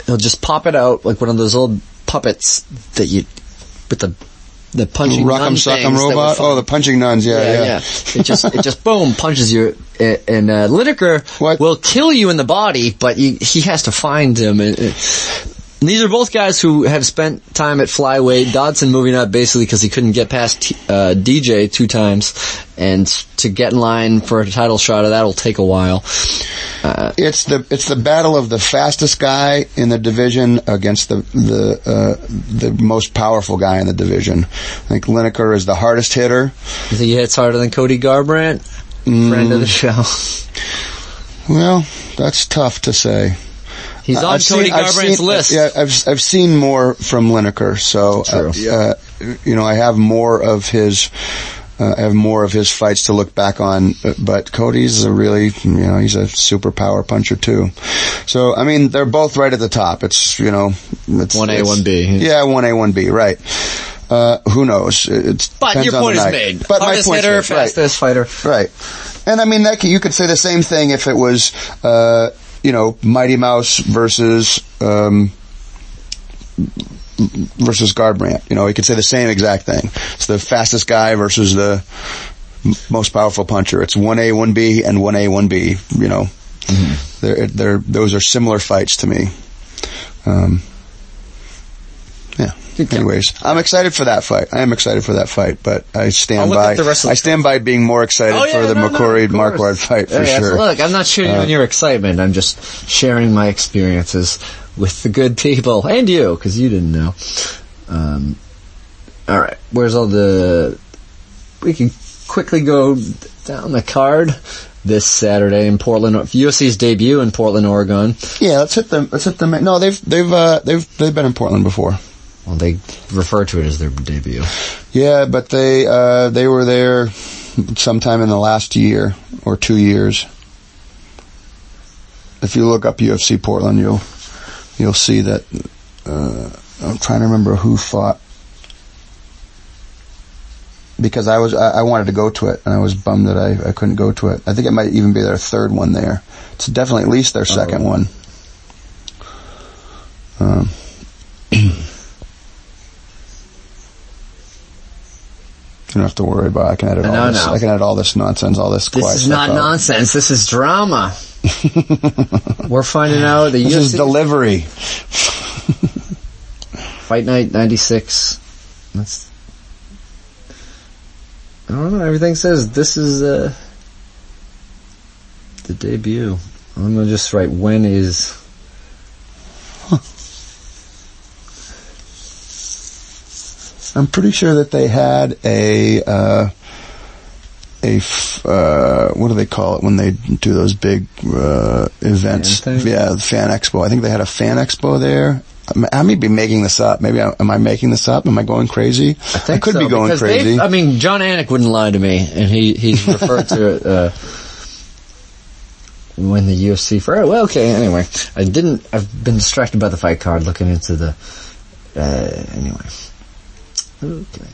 he'll just pop it out like one of those old puppets that you with the the punching Rock'em Sock'em things that would Robot. Oh, the punching nuns. Yeah, yeah, yeah. yeah. It just, it just boom punches you, uh, and uh, Lineker will kill you in the body, but you, he has to find him. And, uh, and these are both guys who have spent time at flyweight. Dodson moving up basically because he couldn't get past T- uh, DJ two times, and to get in line for a title shot of that will take a while. Uh, it's the it's the battle of the fastest guy in the division against the the uh, the most powerful guy in the division. I think Lineker is the hardest hitter. You think he hits harder than Cody Garbrandt? Friend of the show. Well, that's tough to say. He's I- on I've Cody seen- Garbrandt's seen- list. Yeah, I've I've seen more from Lineker, so uh, uh, you know I have more of his. Uh, I have more of his fights to look back on, uh, but Cody's a really, you know, he's a super power puncher too. So, I mean, they're both right at the top. It's, you know, it's 1A, 1B. Yeah, 1A, 1B, right. Uh, who knows? It, it But your point is night. made. But my Hardest point's hitter, made, right. fastest fighter. Right. And I mean, that could, you could say the same thing if it was, uh, you know, Mighty Mouse versus, um, versus Garbrandt. You know, he could say the same exact thing. It's the fastest guy versus the m- most powerful puncher. It's 1A, 1B, and 1A, 1B, you know. They're, they're, those are similar fights to me. Um. Anyways, I'm excited for that fight. I am excited for that fight, but I stand by. the rest of the- I stand by being more excited Oh, yeah, for the no, no, McCrory. Marquardt fight for Yeah, sure. Look, I'm not shooting Uh, on your excitement. I'm just sharing my experiences with the good people and you, because you didn't know. Um, all right, where's all the? We can quickly go down the card this Saturday in Portland. UFC's debut in Portland, Oregon. Yeah, let's hit them. Let's hit them. No, they've they've uh, they've they've been in Portland before. Well, they refer to it as their debut. Yeah, but they uh, they were there sometime in the last year or two years. If you look up UFC Portland, you'll you'll see that. Uh, I'm trying to remember who fought because I was I, I wanted to go to it and I was bummed that I, I couldn't go to it. I think it might even be their third one there. It's definitely at least their second one. Um, You don't have to worry about. it. I can edit all this. no. I can edit all this nonsense, all this. This is not out. nonsense. This is drama. We're finding out the This UFC is delivery. Fight Night '96. That's. I don't know. Everything says this is uh, the debut. I'm gonna just write when is. I'm pretty sure that they had a uh, a f- uh, what do they call it when they do those big uh, events? Fan yeah, the fan expo. I think they had a fan expo there. I may- be making this up. Maybe I, am I making this up? Am I going crazy? I, think could so, be going crazy. I mean, Jon Anik wouldn't lie to me, and he he's referred to it. Uh, when the UFC for well okay anyway I didn't I've been distracted by the fight card looking into the uh, anyway okay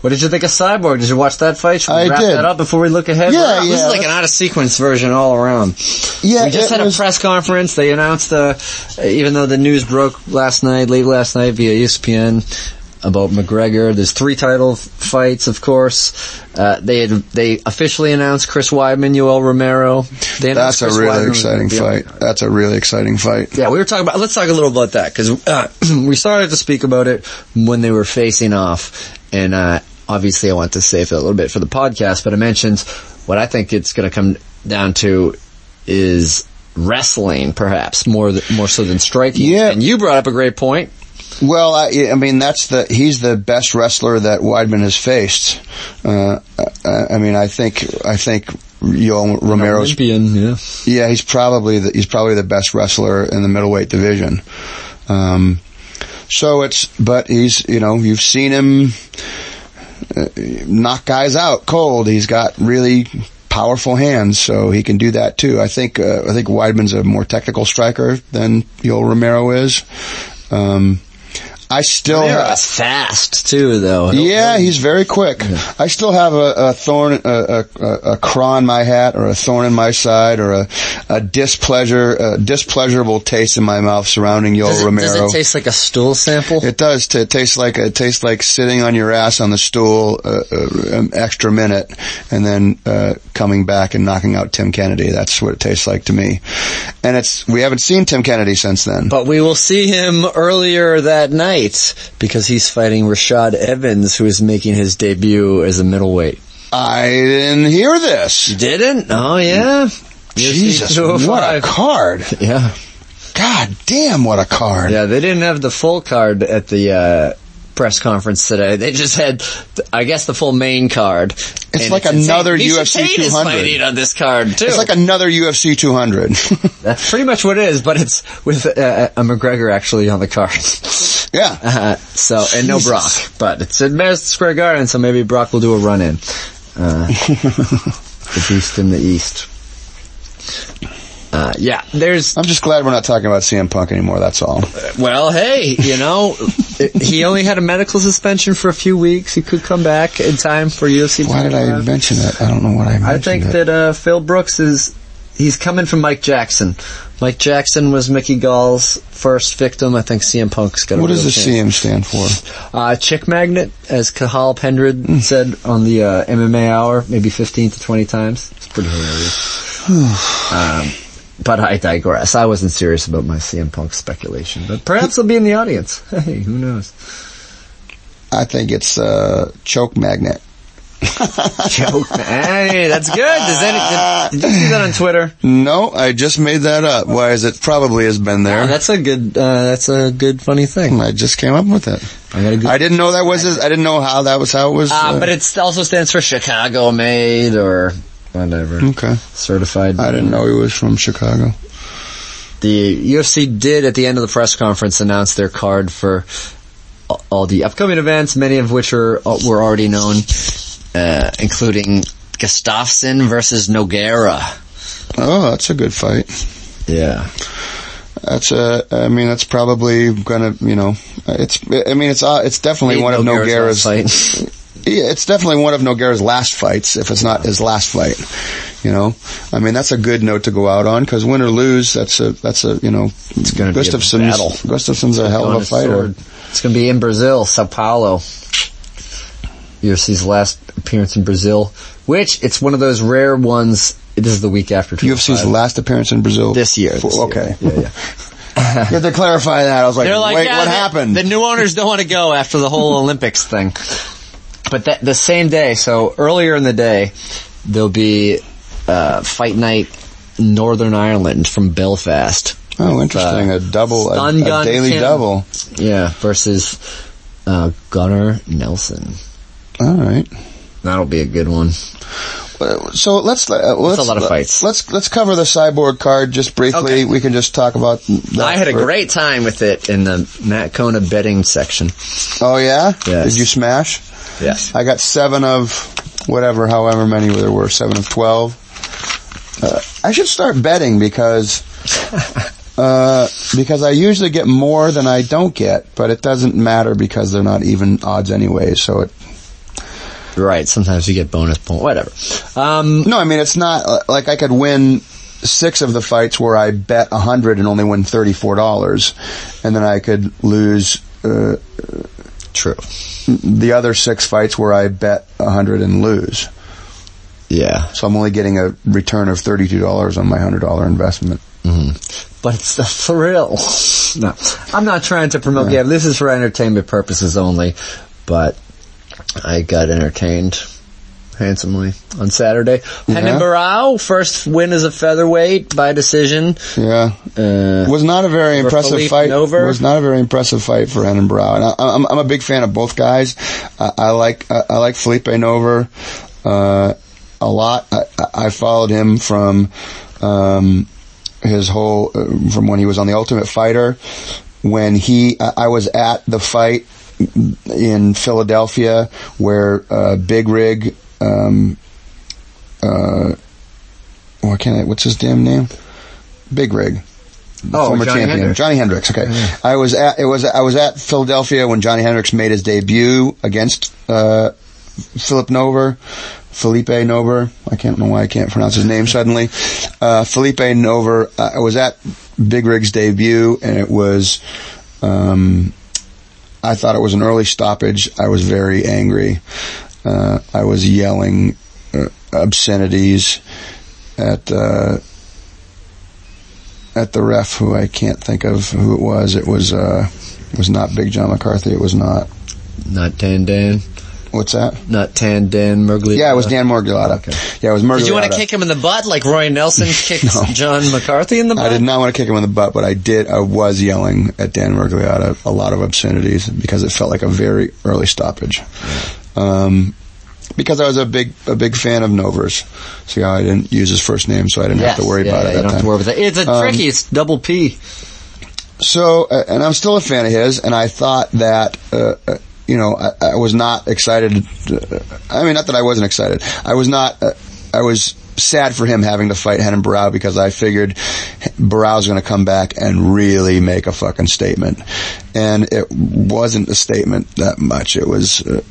What did you think of Cyborg? Did you watch that fight? Should we I wrap did. that up before we look ahead? Yeah, yeah. This is like an out of sequence version all around. Yeah, we just had was- a press conference. They announced, uh, even though the news broke last night, late last night via ESPN about McGregor. There's three title f- fights, of course. Uh, they had, they officially announced Chris Weidman, Yoel Romero. That's a Chris really Weidman exciting gonna be on fight. That's a really exciting fight. yeah, we were talking about. Let's talk a little about that because uh, we started to speak about it when they were facing off, and uh, obviously I want to save it a little bit for the podcast. But I mentioned what I think it's going to come down to is wrestling, perhaps more th- more so than striking. Yeah. and you brought up a great point. Well, I, I mean, that's the he's the best wrestler that Weidman has faced. Uh, I, I mean, I think I think Yoel Romero's Olympian, yeah. yeah, he's probably the, he's probably the best wrestler in the middleweight division. Um, so it's, but he's, you know, you've seen him uh, knock guys out cold. He's got really powerful hands, so he can do that too. I think, uh, I think Weidman's a more technical striker than Yoel Romero is. Um, I still have, fast too, though. yeah, he's very quick. I still have a, a thorn, a, a, a, craw in my hat, or a thorn in my side, or a, a displeasure, a displeasurable taste in my mouth surrounding Yoel Does it, Romero. does it taste like a stool sample? It does. T- it tastes like it tastes like sitting on your ass on the stool uh, uh, an extra minute, and then uh, coming back and knocking out Tim Kennedy. That's what it tastes like to me. And it's we haven't seen Tim Kennedy since then. But we will see him earlier that night because he's fighting Rashad Evans, who is making his debut as a middleweight. I didn't hear this. You didn't? Oh yeah. Jesus, what a card! Yeah. God damn, what a card! Yeah, they didn't have the full card at the uh, press conference today. They just had, I guess, the full main card. It's like another Misha UFC Tate is 200. fighting on this card too. It's like another UFC 200. That's pretty much what it is, but it's with uh, a McGregor actually on the card. yeah. Uh, so and no Jesus. Brock, but it's at Madison Square Garden, so maybe Brock will do a run in. Uh, the beast in the east. Uh, yeah, there's I'm just glad we're not talking about CM Punk anymore. That's all. Well, hey, you know, he only had a medical suspension for a few weeks. He could come back in time for UFC. Why did I mention that? I don't know what I mentioned. I think it. that uh, Phil Brooks is he's coming from Mike Jackson. Mike Jackson was Mickey Gall's first victim. I think CM Punk's got. a What does the chance. CM stand for? Uh, chick magnet, as Cathal Pendred Hmm. said on the uh, MMA Hour, maybe 15 to 20 times. It's pretty hilarious. um, but I digress. I wasn't serious about my CM Punk speculation, but perhaps he'll be in the audience. Hey, who knows? I think it's uh, choke magnet. Joke. hey, that's good. Does that, did, did you see that on Twitter? No, I just made that up. Why is it probably has been there? Oh, that's a good. Uh, that's a good funny thing. I just came up with it. I got a good. I didn't know that was. I didn't know how that was. How it was. Uh, but it also stands for Chicago made or whatever. okay. Certified. I didn't know he was from Chicago. The UFC did at the end of the press conference announce their card for all the upcoming events, many of which are were already known, uh, including Gustafsson versus Nogueira. Oh, that's a good fight. Yeah. That's a. I mean, that's probably gonna. You know, it's. I mean, it's. Uh, it's definitely one of Nogueira's. fight. Yeah, it's definitely one of Nogueira's last fights, if it's not his last fight. You know, I mean, that's a good note to go out on because win or lose, that's a that's a you know, It's gonna be a Gustafsson's battle. Gustafsson's a hell of a fighter. sword. It's going to be in Brazil, Sao Paulo. UFC's last appearance in Brazil, which it's one of those rare ones. This is the week after UFC's 205. last appearance in Brazil this year. For- this year. okay, Yeah, yeah. you have to clarify that. I was like, like, wait, yeah, what the- happened? The new owners don't want to go after the whole Olympics thing. But that, the same day, so earlier in the day, there'll be uh, fight night Northern Ireland from Belfast. oh, interesting. Uh, a double, a, a daily Kim. double. Yeah, versus uh, Gunnar Nelson. All right. That'll be a good one. So let's uh, let's a lot of fights. Let's let's cover the cyborg card just briefly. Okay. We can just talk about. That I had a great time with it in the Matt Kona betting section. Oh yeah. Yes. Did you smash? Yes. I got seven of whatever, however many there were, seven of twelve. Uh, I should start betting because uh, because I usually get more than I don't get, but it doesn't matter because they're not even odds anyway. So it Right. Sometimes you get bonus point. Whatever. Um, No, I mean it's not uh, like I could win six of the fights where I bet a hundred and only win thirty four dollars, and then I could lose. Uh, True. The other six fights where I bet a hundred and lose. Yeah. So I'm only getting a return of thirty two dollars on my hundred dollar investment. but it's the thrill. no, I'm not trying to promote gambling. This is for entertainment purposes only. But I got entertained handsomely on Saturday. Yeah. Renan first win as a featherweight by decision. Yeah, Uh, was not a very impressive Phillipe fight. Nover. Was not a very impressive fight for Renan. And I, I'm, I'm a big fan of both guys. I, I like I, I like Felipe Nover uh, a lot. I, I followed him from um, his whole uh, from when he was on the Ultimate Fighter. When he, I was at the fight in Philadelphia where uh, Big Rig. Um, uh, what can I? What's his damn name? Big Rig. Oh, former Johnny champion, Hendricks. Johnny Hendricks. Okay, I was at it was I was at Philadelphia when Johnny Hendricks made his debut against uh, Philip Nover, Felipe Nover. I can't know why I can't pronounce his name suddenly. Uh, Felipe Nover. uh, I was at Big Rig's debut, and it was. Um, I thought it was an early stoppage. I was very angry. Uh, I was yelling uh, obscenities at uh, at the ref, who I can't think of who it was. It was uh, it was not Big John McCarthy. It was not. not Tan Dan. What's that? Not Tan Dan Miragliotta. Yeah, it was Dan Miragliotta. Yeah, it was Miragliotta. Did you want to kick him in the butt like Roy Nelson kicked John McCarthy in the butt? I did not want to kick him in the butt, but I did. I was yelling at Dan Miragliotta a lot of obscenities because it felt like a very early stoppage. Um, because I was a big a big fan of Novers. See how I didn't use his first name, so I didn't have to worry yeah, about yeah, it. You that don't have to worry about that. It's a Um, tricky. It's double P. So, uh, and I'm still a fan of his, and I thought that, uh, uh, you know, I, I was not excited. I mean, not that I wasn't excited. I was not, uh, I was sad for him having to fight Renan Barão because I figured Barão's going to come back and really make a fucking statement. And it wasn't a statement that much. It was, uh,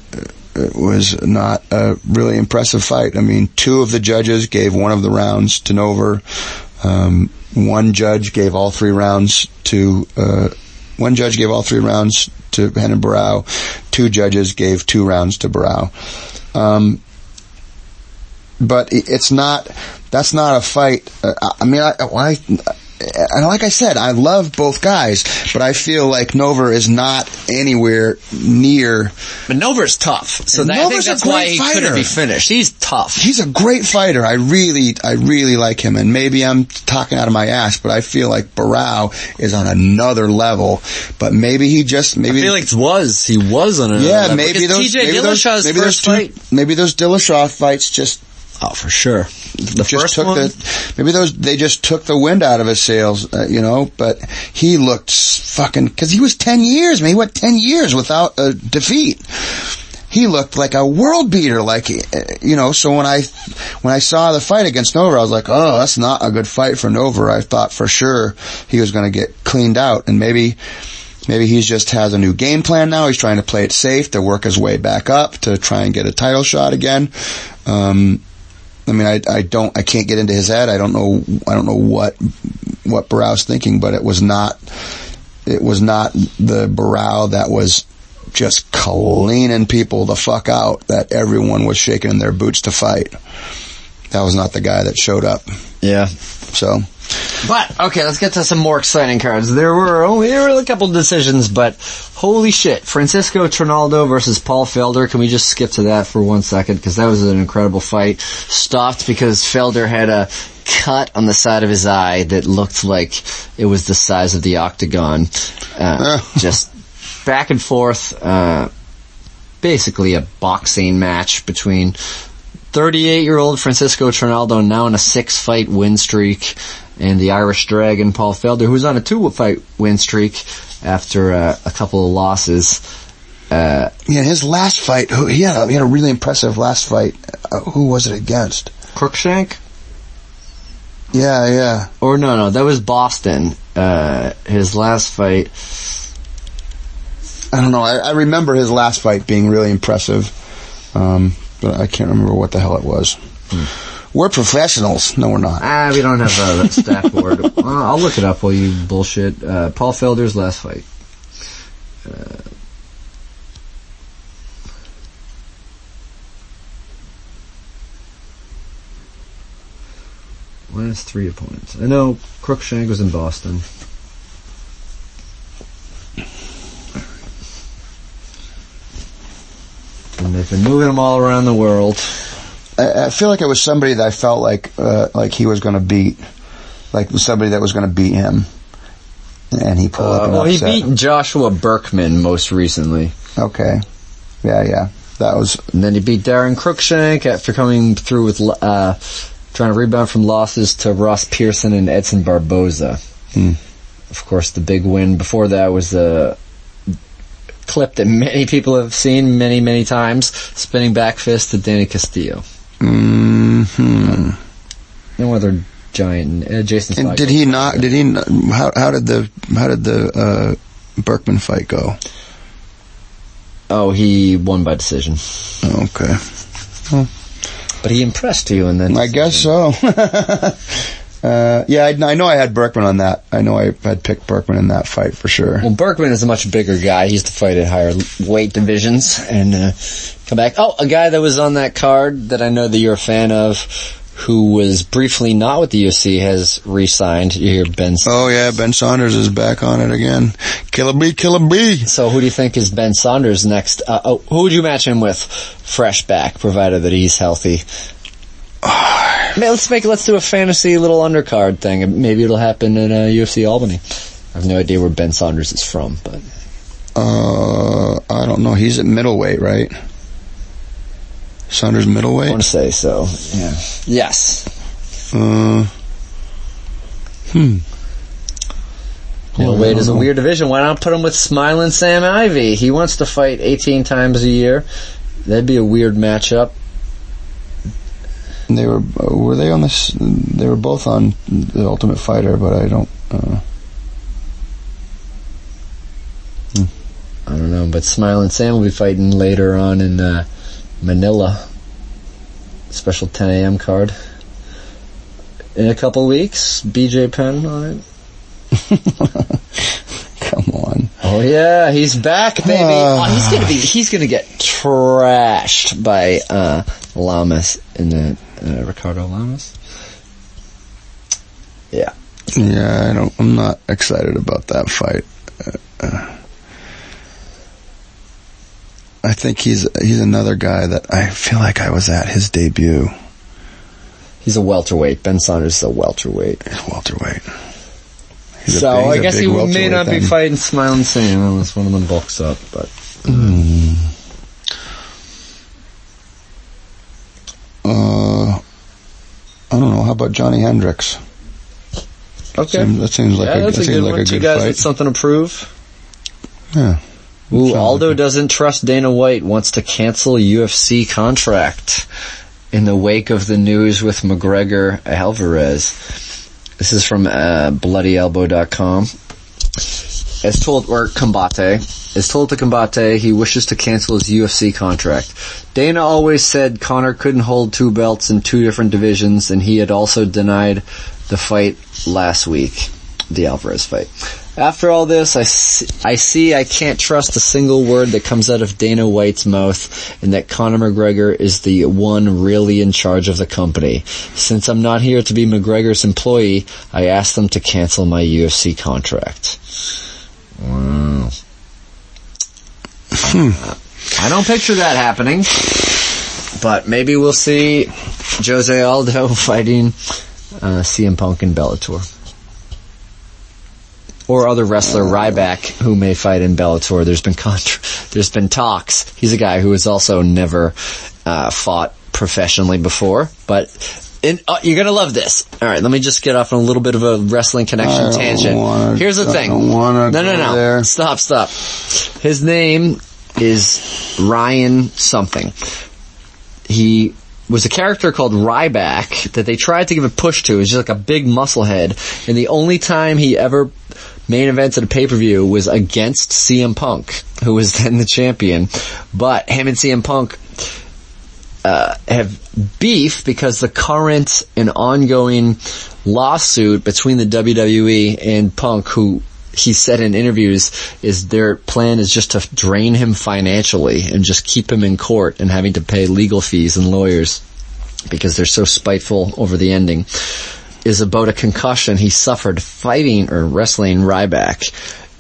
it was not a really impressive fight. I mean, two of the judges gave one of the rounds to Nover. Um, one judge gave all three rounds to, uh, one judge gave all three rounds to Renan Barão. Two judges gave two rounds to Barão. Um, but it's not, that's not a fight. Uh, I- mean, I, I, and like I said, I love both guys, but I feel like Nover is not anywhere near. But Nover's tough, so that, I think that's why great he fighter. couldn't be finished. He's tough. He's a great fighter. I really, I really like him. And maybe I'm talking out of my ass, but I feel like Barão is on another level. But maybe he just, maybe. I feel like it was he was on another yeah, level. maybe Because those, TJ maybe those, Dillashaw's maybe those two, fight. maybe those Dillashaw fights just Oh, for sure. The just first took one. the maybe those they just took the wind out of his sails, uh, you know. But he looked fucking because he was ten years, man. He went ten years without a defeat. He looked like a world beater, like uh, you know. So when I when I saw the fight against Nover, I was like, oh, that's not a good fight for Nover. I thought for sure he was going to get cleaned out, and maybe. Maybe he just has a new game plan now. He's trying to play it safe to work his way back up to try and get a title shot again. Um, I mean, I, I don't, I can't get into his head. I don't know, I don't know what, what Barão's thinking, but it was not, it was not the Barão that was just cleaning people the fuck out that everyone was shaking in their boots to fight. That was not the guy that showed up. Yeah. So, But okay, let's get to some more exciting cards. There were only there were a couple decisions, but holy shit, Francisco Trinaldo versus Paul Felder. Can we just skip to that for one second because that was an incredible fight. Stopped because Felder had a cut on the side of his eye that looked like it was the size of the octagon. Uh, just back and forth. Uh, basically a boxing match between 38 year old Francisco Trinaldo now on a six fight win streak and the Irish Dragon Paul Felder who's on a two fight win streak after uh, a couple of losses. Uh, yeah, his last fight, he had a, he had a really impressive last fight. Uh, who was it against? Cruickshank? Yeah, yeah. Or no, no, that was Boston. Uh, his last fight. I don't know. I, I remember his last fight being really impressive. Um, but I can't remember what the hell it was. We're professionals. No, we're not. Ah, we don't have uh, that stat board. Uh, I'll look it up while you bullshit. Uh, Paul Felder's last fight. Uh, has three opponents. I know Cruickshank was in Boston. And they've been moving them all around the world. I, I feel like it was somebody that I felt like uh, like he was going to beat, like somebody that was going to beat him, and he pulled up Uh, and well, he beat. Joshua Burkman most recently. Okay, yeah, yeah, that was. And then he beat Daron Cruickshank after coming through with uh, trying to rebound from losses to Ross Pearson and Edson Barboza. Hmm. Of course, the big win before that was a clip that many people have seen many, many times: spinning back fist to Danny Castillo. hmm No other giant. Uh, Jason. And did he not? Did he? How, how did the how did the uh, Burkman fight go? Oh, he won by decision. Okay. But he impressed you, and then I guess so. uh, yeah, I, I know I had Burkman on that. I know I had picked Burkman in that fight for sure. Well, Burkman is a much bigger guy. He used to fight at higher weight divisions and uh, come back. Oh, a guy that was on that card that I know that you're a fan of, who was briefly not with the UFC, has re-signed. You hear Ben. Oh yeah, Ben Saunders is back on it again. Killer B, Killer B. So who do you think is Ben Saunders next? Uh, oh, who would you match him with? Fresh back, provided that he's healthy. Man, let's make let's do a fantasy little undercard thing. Maybe it'll happen in uh, UFC Albany. I have no idea where Ben Saunders is from, but Uh, I don't know. He's at middleweight, right? Saunders middleweight. I want to say so. Yeah. Yes. Uh, hmm. Middleweight is a weird division. Why not put him with Smiling Sam Alvey? He wants to fight 18 times a year. That'd be a weird matchup. They were were they on this? They were both on the Ultimate Fighter, but I don't. Uh, I don't know, but Smiling Sam will be fighting later on in uh, Manila. Special 10 a.m. card. In a couple weeks, BJ Penn on it. Oh yeah, he's back, baby. Ah. oh, he's gonna be, he's gonna get trashed by, uh, Lamas in the, uh, Ricardo Lamas. Yeah. Yeah, I don't. I'm not excited about that fight. Uh, uh, I think he's he's another guy that I feel like I was at his debut. He's a welterweight. Ben Saunders is a welterweight. He's welterweight. He's so big- he's guess he may not be then. fighting Smiling Sam unless one of them bulks up, but. Uh, I don't know. How about Johnny Hendricks? Okay. Seems- that seems like yeah, a, that's that a seems good like one. a Two good guys fight. with something to prove. Yeah. Ooh, Aldo like doesn't trust Dana White, wants to cancel UFC contract in the wake of the news with McGregor Alvarez. This is from uh, bloodyelbow.com. As told, or Combate, as told to Combate, he wishes to cancel his UFC contract. Dana always said Conor couldn't hold two belts in two different divisions, and he had also denied the fight last week, the Alvarez fight. After all this, I see, I see I can't trust a single word that comes out of Dana White's mouth and that Conor McGregor is the one really in charge of the company. Since I'm not here to be McGregor's employee, I asked them to cancel my UFC contract. Wow. I don't picture that happening, but maybe we'll see Jose Aldo fighting uh, CM Punk in Bellator. Or other wrestler Ryback who may fight in Bellator. There's been contra- there's been talks. He's a guy who has also never uh, fought professionally before, but in, uh, you're gonna love this. All right, let me just get off on a little bit of a wrestling connection tangent. wanna- Here's the I thing. no, no, no. there. Stop, stop. His name is Ryan something. He was a character called Ryback that they tried to give a push to. He's just like a big muscle head. And the only time he ever main evented a pay-per-view was against CM Punk, who was then the champion. But him and CM Punk uh, have beef because the current and ongoing lawsuit between the WWE and Punk, who he said in interviews is their plan is just to drain him financially and just keep him in court and having to pay legal fees and lawyers because they're so spiteful over the ending is about a concussion he suffered fighting or wrestling Ryback.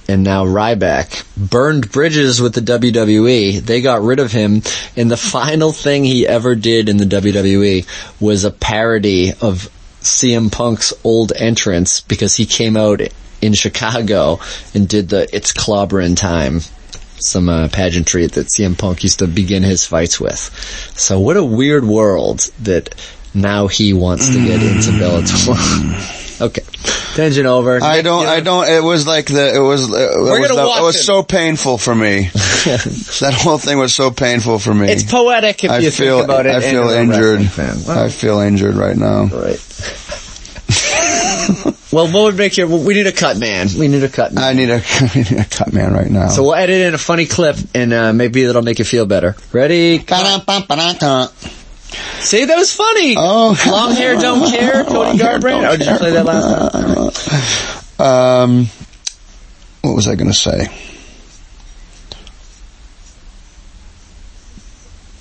And now Ryback burned bridges with the WWE. They got rid of him and the final thing he ever did in the WWE was a parody of CM Punk's old entrance because he came out in Chicago and did the It's Clobbering Time some uh, pageantry that CM Punk used to begin his fights with. So what a weird world that now he wants to get into Bellator. okay, tangent over. I don't. I don't. It was like the. It was. It We're was, gonna the- watch it was it. so painful for me. that whole thing was so painful for me. It's poetic if I you feel. think about it. I feel injured. wrestling. I feel injured right now. Right. Well, what would make you? We need a cut man. We need a cut man. I need a, I need a cut man right now. So we'll edit in a funny clip, and uh, maybe that'll make you feel better. Ready? Ba-dum-bum-ba-dum-bum. See, that was funny. Oh, long hair don't care. Cody Garbrandt. Oh, did you play that last time? Um, what was I going to say?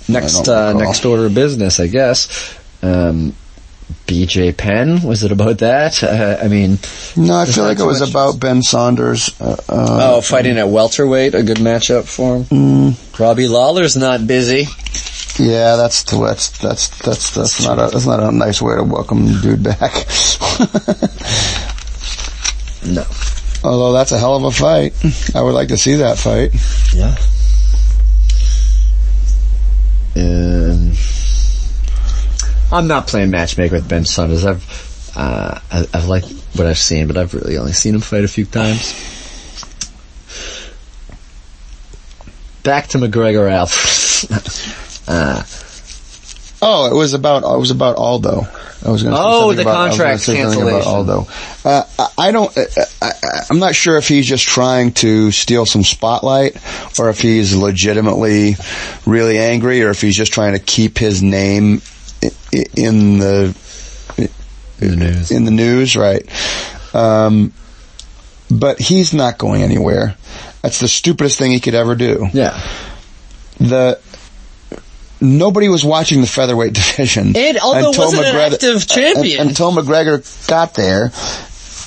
Next, uh, next order of business, I guess. Um, BJ Penn. Was it about that? Uh, I mean, No, I feel like it was much- about Ben Saunders. Uh, uh, oh, fighting at welterweight, a good matchup for him. Mm, Robbie Lawler's not busy. Yeah, that's that's that's that's that's not a that's not a nice way to welcome the dude back. No. Although that's a hell of a fight. I would like to see that fight. Yeah. Um, I'm not playing matchmaker with Ben Saunders. I've uh, I, I've liked what I've seen, but I've really only seen him fight a few times. Back to McGregor Alfred. uh, Oh, it was about it was about Aldo. I was going to say Oh, something the about, I was contract say something about cancellation. Aldo. Uh, I- I don't. uh, I, I, I'm not sure if he's just trying to steal some spotlight, or if he's legitimately really angry, or if he's just trying to keep his name i- i- in the in the news. in the news, right? Um, but he's not going anywhere. That's the stupidest thing he could ever do. Yeah. The nobody was watching the featherweight division And Aldo wasn't an active champion. un- until McGregor got there.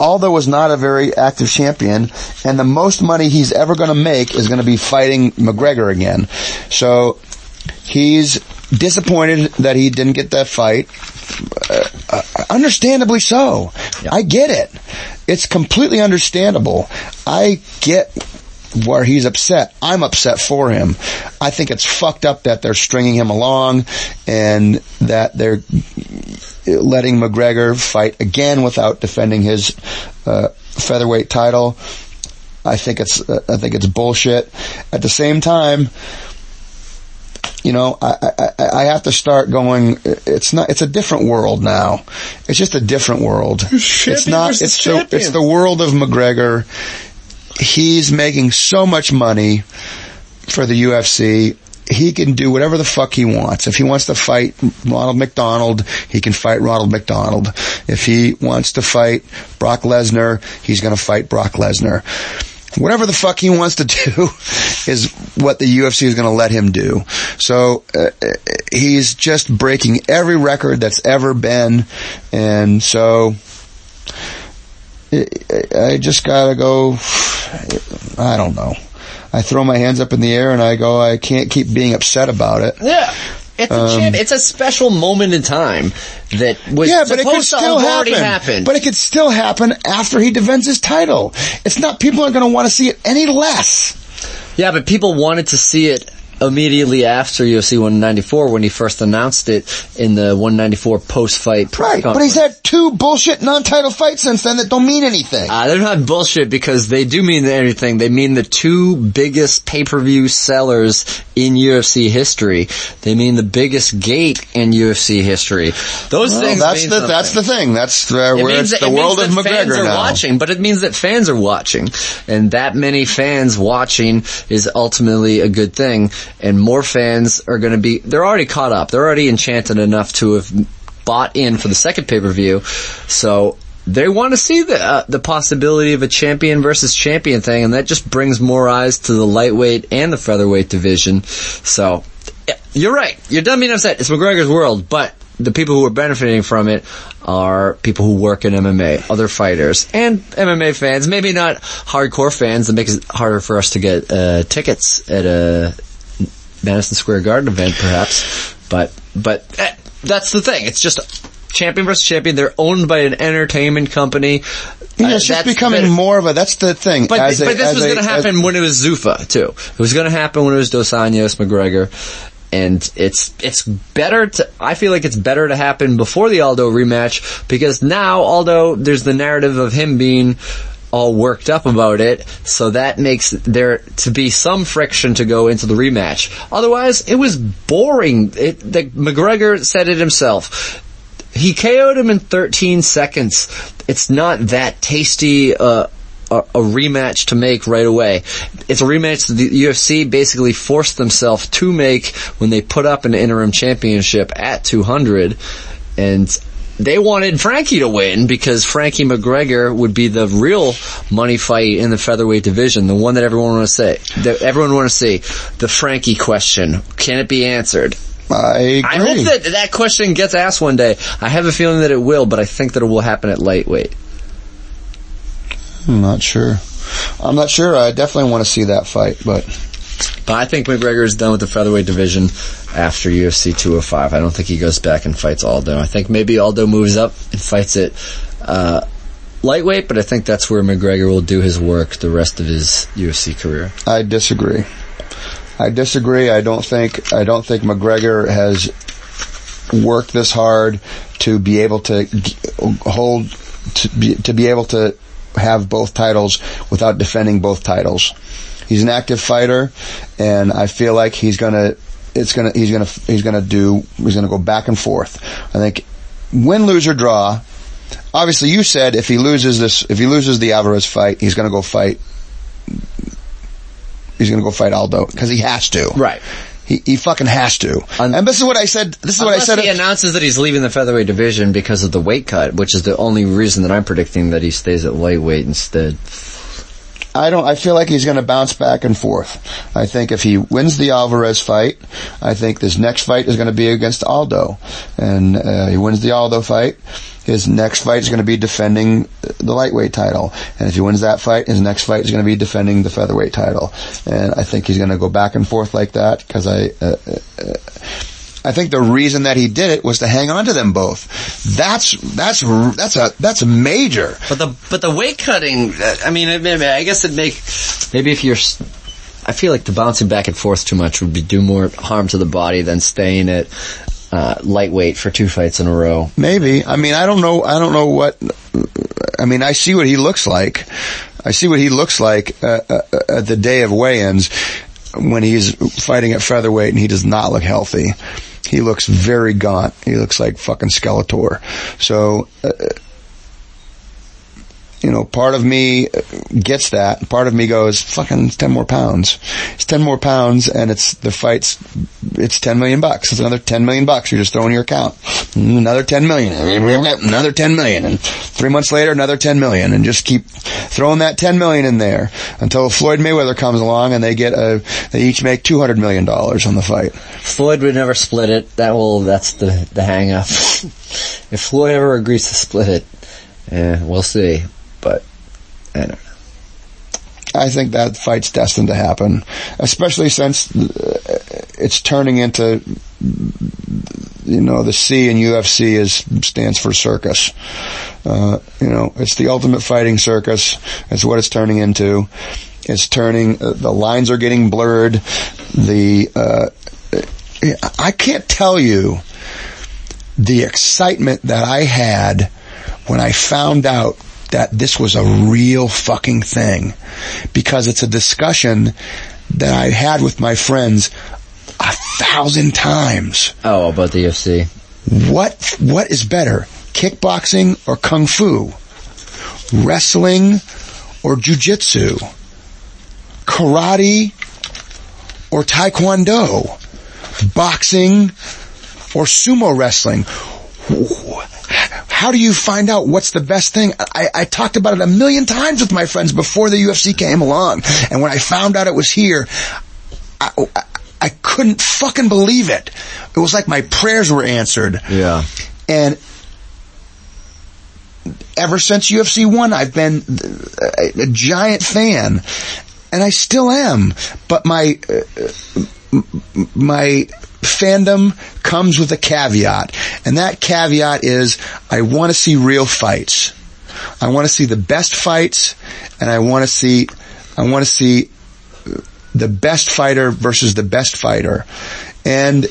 Aldo was not a very active champion, and the most money he's ever going to make is going to be fighting McGregor again. So he's disappointed that he didn't get that fight. Uh, uh, understandably so. I get it. It's completely understandable. I get where he's upset. I'm upset for him. I think it's fucked up that they're stringing him along and that they're letting McGregor fight again without defending his uh, featherweight title. I think it's uh, I think it's bullshit. At the same time, you know, I, I, I- I have to start going. It's not. It's a different world now. It's just a different world. It's not. It's the. It's the world of McGregor. He's making so much money for the UFC. He can do whatever the fuck he wants. If he wants to fight Ronald McDonald, he can fight Ronald McDonald. If he wants to fight Brock Lesnar, he's to fight Brock Lesnar. Whatever the fuck he wants to do is what the UFC is to let him do. So uh, he's just breaking every record that's ever been, and so I I just gotta go. I don't know. I throw my hands up in the air and I go, I can't keep being upset about it. Yeah. It's a Um, it's a special moment in time that was yeah, but it could to still happen. happened. But it could still happen after he defends his title. It's not people aren't going to want to see it any less. Yeah, but people wanted to see it immediately after UFC 194 when he first announced it in the 194 post-fight Right, but he's had two bullshit non-title fights since then that don't mean anything. Uh, they're not bullshit because they do mean anything. They mean the two biggest pay-per-view sellers in UFC history. They mean the biggest gate in UFC history. Those Well, things that's mean the that's the thing. That's uh, It where it's that- the it means world of that fans McGregor are now. watching, but it means that fans are watching, and that many fans watching is ultimately a good thing. And more fans are going to be. They're already caught up. They're already enchanted enough to have bought in for the second pay per view. So they want to see the uh, the possibility of a champion versus champion thing, and that just brings more eyes to the lightweight and the featherweight division. So you're right. You're done being upset. It's McGregor's world, but the people who are benefiting from it are people who work in MMA, other fighters, and MMA fans. Maybe not hardcore fans that makes it harder for us to get uh, tickets at a Madison Square Garden event, perhaps. But but eh, that's the thing. It's just champion versus champion. They're owned by an entertainment company. Yeah, it's just becoming more of a. That's the thing. But, As a- but this as was going to as- happen when it was Zuffa too. It was going to happen when it was Dos Anjos, McGregor, and it's it's better to. I feel like it's better to happen before the Aldo rematch because now Aldo, there's the narrative of him being all worked up about it, so that makes there to be some friction to go into the rematch. Otherwise, it was boring. It, the, McGregor said it himself. He KO'd him in 13 seconds. It's not that tasty uh, a, a rematch to make right away. It's a rematch that the UFC basically forced themselves to make when they put up an interim championship at 200, and they wanted Frankie to win because Frankie McGregor would be the real money fight in the featherweight division, the one that everyone want to say, that everyone want to see. The Frankie question, can it be answered? I agree. I hope that that question gets asked one day. I have a feeling that it will, but I think that it will happen at lightweight. I'm not sure. I'm not sure. I definitely want to see that fight, but But I think McGregor is done with the featherweight division after UFC 205. I don't think he goes back and fights Aldo. I think maybe Aldo moves up and fights it uh, lightweight, but I think that's where McGregor will do his work the rest of his UFC career. I disagree. I disagree. I don't think I don't think McGregor has worked this hard to be able to hold to be, to be able to have both titles without defending both titles. He's an active fighter, and I feel like he's gonna it's gonna he's gonna he's gonna do he's gonna go back and forth. I think win, lose or draw. Obviously, you said if he loses this, if he loses the Alvarez fight, he's gonna go fight he's going to go fight Aldo because he has to. Right. He, he fucking has to. and this is what I said. This is what I said. he announces that he's leaving the featherweight division because of the weight cut, which is the only reason that I'm predicting that he stays at lightweight instead. I don't. I feel like he's going to bounce back and forth. I think if he wins the Alvarez fight, I think this next fight is going to be against Aldo, and uh, he wins the Aldo fight. His next fight is going to be defending the lightweight title, and if he wins that fight, his next fight is going to be defending the featherweight title. And I think he's going to go back and forth like that because I. Uh, uh, I think the reason that he did it was to hang on to them both. That's that's that's a that's a major. But the but the weight cutting, uh, I mean, I, mean, I guess it make maybe if you're. I feel like the bouncing back and forth too much would be do more harm to the body than staying at uh, lightweight for two fights in a row. Maybe. I mean, I don't know. I don't know what. I mean, I see what he looks like. I see what he looks like uh, uh, at the day of weigh-ins when he's fighting at featherweight, and he does not look healthy. He looks very gaunt. He looks like fucking Skeletor. So. Uh, you know, part of me gets that. Part of me goes, fucking, it's 10 more pounds. It's 10 more pounds and it's, the fight's, it's 10 million bucks. It's another 10 million bucks you're just throwing in your account. Another 10 million. Another 10 million. And three months later, another 10 million. And just keep throwing that 10 million in there until Floyd Mayweather comes along and they get a, they each make 200 million dollars on the fight. Floyd would never split it. That will. That's the the hang up. if Floyd ever agrees to split it, eh, we'll see. I don't know. I think that fight's destined to happen, especially since uh, it's turning into, you know, the C in UFC is stands for circus. Uh, you know, it's the ultimate fighting circus. It's what it's turning into. It's turning. Uh, the lines are getting blurred. The uh, I can't tell you the excitement that I had when I found out that this was a real fucking thing because it's a discussion that I had with my friends a thousand times. Oh, about the UFC. What what is better, kickboxing or kung fu? Wrestling or jujitsu? Karate or taekwondo, boxing or sumo wrestling? How do you find out what's the best thing? I, I talked about it a million times with my friends before the UFC came along. And when I found out it was here, I, I, I couldn't fucking believe it. It was like my prayers were answered. Yeah. And ever since UFC 1, I've been a, a giant fan. And I still am. But my, uh, my fandom comes with a caveat. And that caveat is I want to see real fights. I want to see the best fights and I want to see, I want to see the best fighter versus the best fighter. And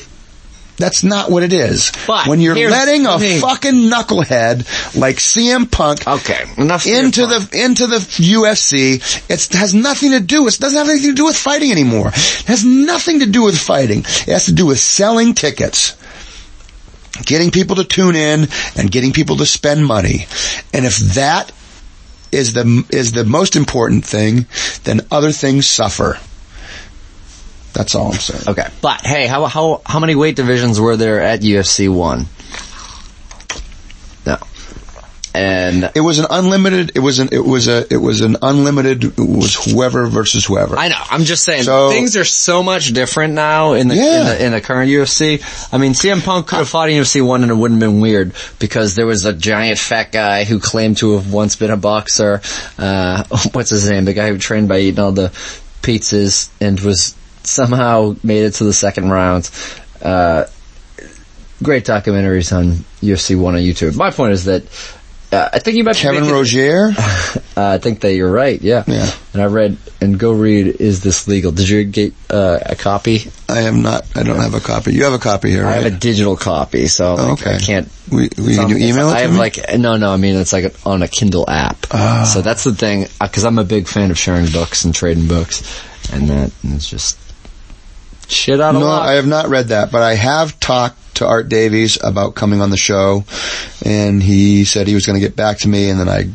that's not what it is. But when you're letting a thing. fucking knucklehead like CM Punk Okay, enough into the into the UFC, it has nothing to do. It doesn't have anything to do with fighting anymore. It has nothing to do with fighting. It has to do with selling tickets. Getting people to tune in and getting people to spend money. And if that is the is the most important thing, then other things suffer. That's all I'm saying. Okay, but hey, how how how many weight divisions were there at UFC one? No, and It was an unlimited. It was an. It was a. It was an unlimited. It was whoever versus whoever. I know. I'm just saying So- things are so much different now in the, Yeah. in the in the current UFC. I mean, CM Punk could have fought in UFC one and it wouldn't have been weird because there was a giant fat guy who claimed to have once been a boxer. Uh, what's his name? The guy who trained by eating all the pizzas and was somehow made it to the second round. Uh, great documentaries on UFC one on YouTube. My point is that. Uh, I think you might Kevin Rosier. uh, I think that you're right. Yeah. Yeah. And I read and go read. Is this legal? Did you get uh, a copy? I am not. I don't have a copy. You have a copy here, Right? I have a digital copy, so Oh, okay. I can't. We, we, on- you email it I have me? like no, no. I mean, it's like on a Kindle app. Ah. So that's the thing, because I'm a big fan of sharing books and trading books, and that and it's just shit out of No, luck. I have not read that, but I have talked to Art Davies about coming on the show, and he said he was going to get back to me, and then I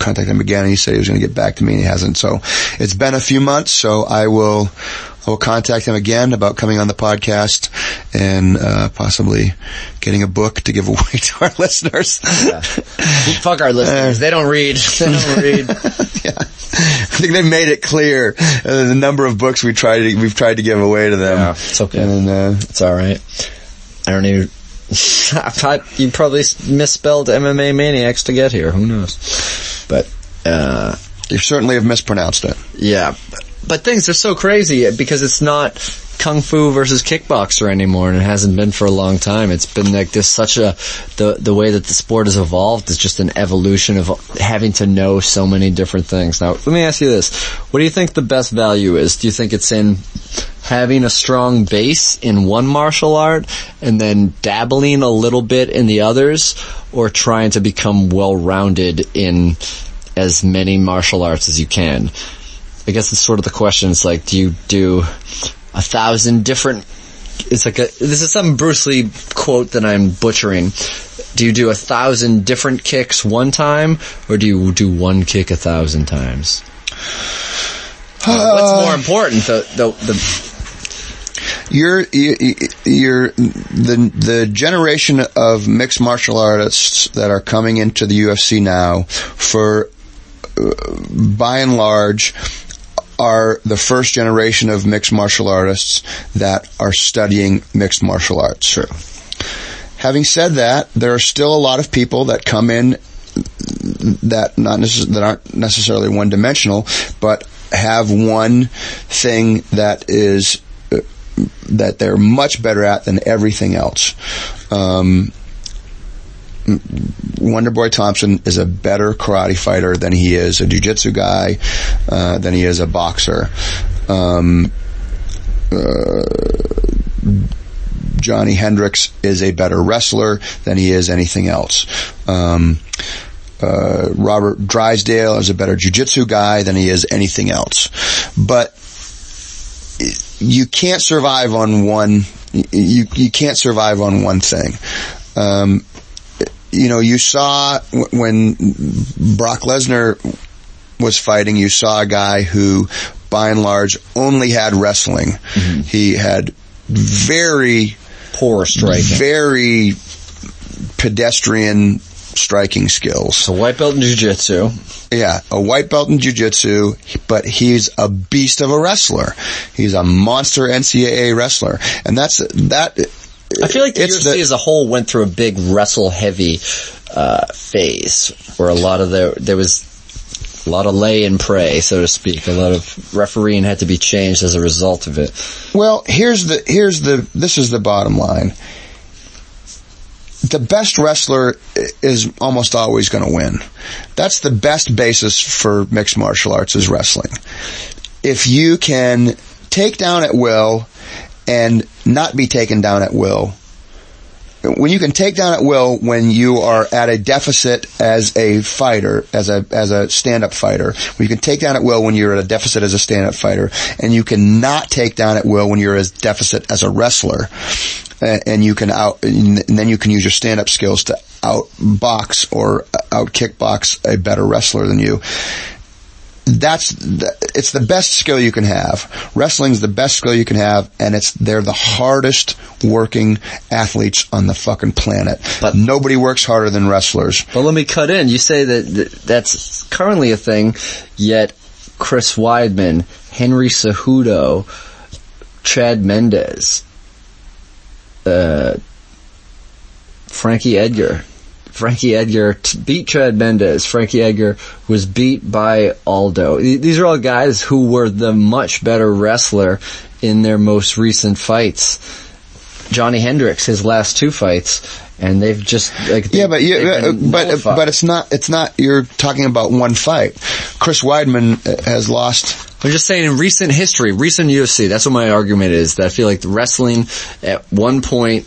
contacted him again, and he said he was going to get back to me, and he hasn't. So it's been a few months, so I will, I will contact him again about coming on the podcast and uh, possibly getting a book to give away to our listeners. Fuck our listeners. they don't read. They don't read. yeah. I think they made it clear uh, the number of books we tried to, we've tried to give away to them. Yeah, it's okay. And uh, It's all right. I don't even. I thought you probably misspelled MMA Maniacs to get here. Who knows? But uh, you certainly have mispronounced it. yeah, but things are so crazy because it's not kung fu versus kickboxer anymore, and it hasn't been for a long time. It's been like this such a the the way that the sport has evolved is just an evolution of having to know so many different things. Now, let me ask you this: What do you think the best value is? Do you think it's in having a strong base in one martial art and then dabbling a little bit in the others, or trying to become well-rounded in as many martial arts as you can? I guess it's sort of the question. It's like, do you do a thousand different? It's like a. This is some Bruce Lee quote that I'm butchering. Do you do a thousand different kicks one time, or do you do one kick a thousand times? Uh, what's more important, the the, the You're, you- you're, the, the generation of mixed martial artists that are coming into the UFC now for, uh, by and large, are the first generation of mixed martial artists that are studying mixed martial arts. True. Having said that, there are still a lot of people that come in that not necess- that aren't necessarily one dimensional, but have one thing that is uh, that they're much better at than everything else. Um, Wonder Boy Thompson is a better karate fighter than he is a jiu-jitsu guy, uh, than he is a boxer. Um, uh, Johnny Hendricks is a better wrestler than he is anything else. Um, uh, Robert Drysdale is a better jiu-jitsu guy than he is anything else. But you can't survive on one. You you can't survive on one thing. Um, you know, you saw when Brock Lesnar was fighting, you saw a guy who by and large, only had wrestling. Mm-hmm. He had very poor striking, very pedestrian striking skills. A white belt in jiu-jitsu. Yeah, a white belt in jiu-jitsu, but he's a beast of a wrestler. He's a monster NCAA wrestler. And that's, that, I feel like the It's UFC the- as a whole went through a big wrestle heavy uh, phase where a lot of the there was a lot of lay and pray, so to speak. A lot of refereeing had to be changed as a result of it. Well, here's the here's the this is the bottom line. The best wrestler is almost always going to win. That's the best basis for mixed martial arts is wrestling. If you can take down at will and not be taken down at will, when you can take down at will when you are at a deficit as a fighter, as a as a stand-up fighter, when you can take down at will when you're at a deficit as a stand-up fighter, and you can not take down at will when you're as deficit as a wrestler, and, and you can out, and then you can use your stand-up skills to outbox or out kickbox a better wrestler than you that's the, it's the best skill you can have. Wrestling's the best skill you can have, and it's they're the hardest working athletes on the fucking planet. But nobody works harder than wrestlers. But let me cut in. You say that th- that's currently a thing, yet Chris Weidman, Henry Cejudo, Chad Mendes, uh, Frankie Edgar. Frankie Edgar t- beat Chad Mendes. Frankie Edgar was beat by Aldo. These are all guys who were the much better wrestler in their most recent fights. Johnny Hendricks, his last two fights, and they've just like Yeah, but you, uh, but nullified. but it's not it's not. You're talking about one fight. Chris Weidman uh, has lost. I'm just saying in recent history, recent UFC, that's what my argument is, that I feel like the wrestling at one point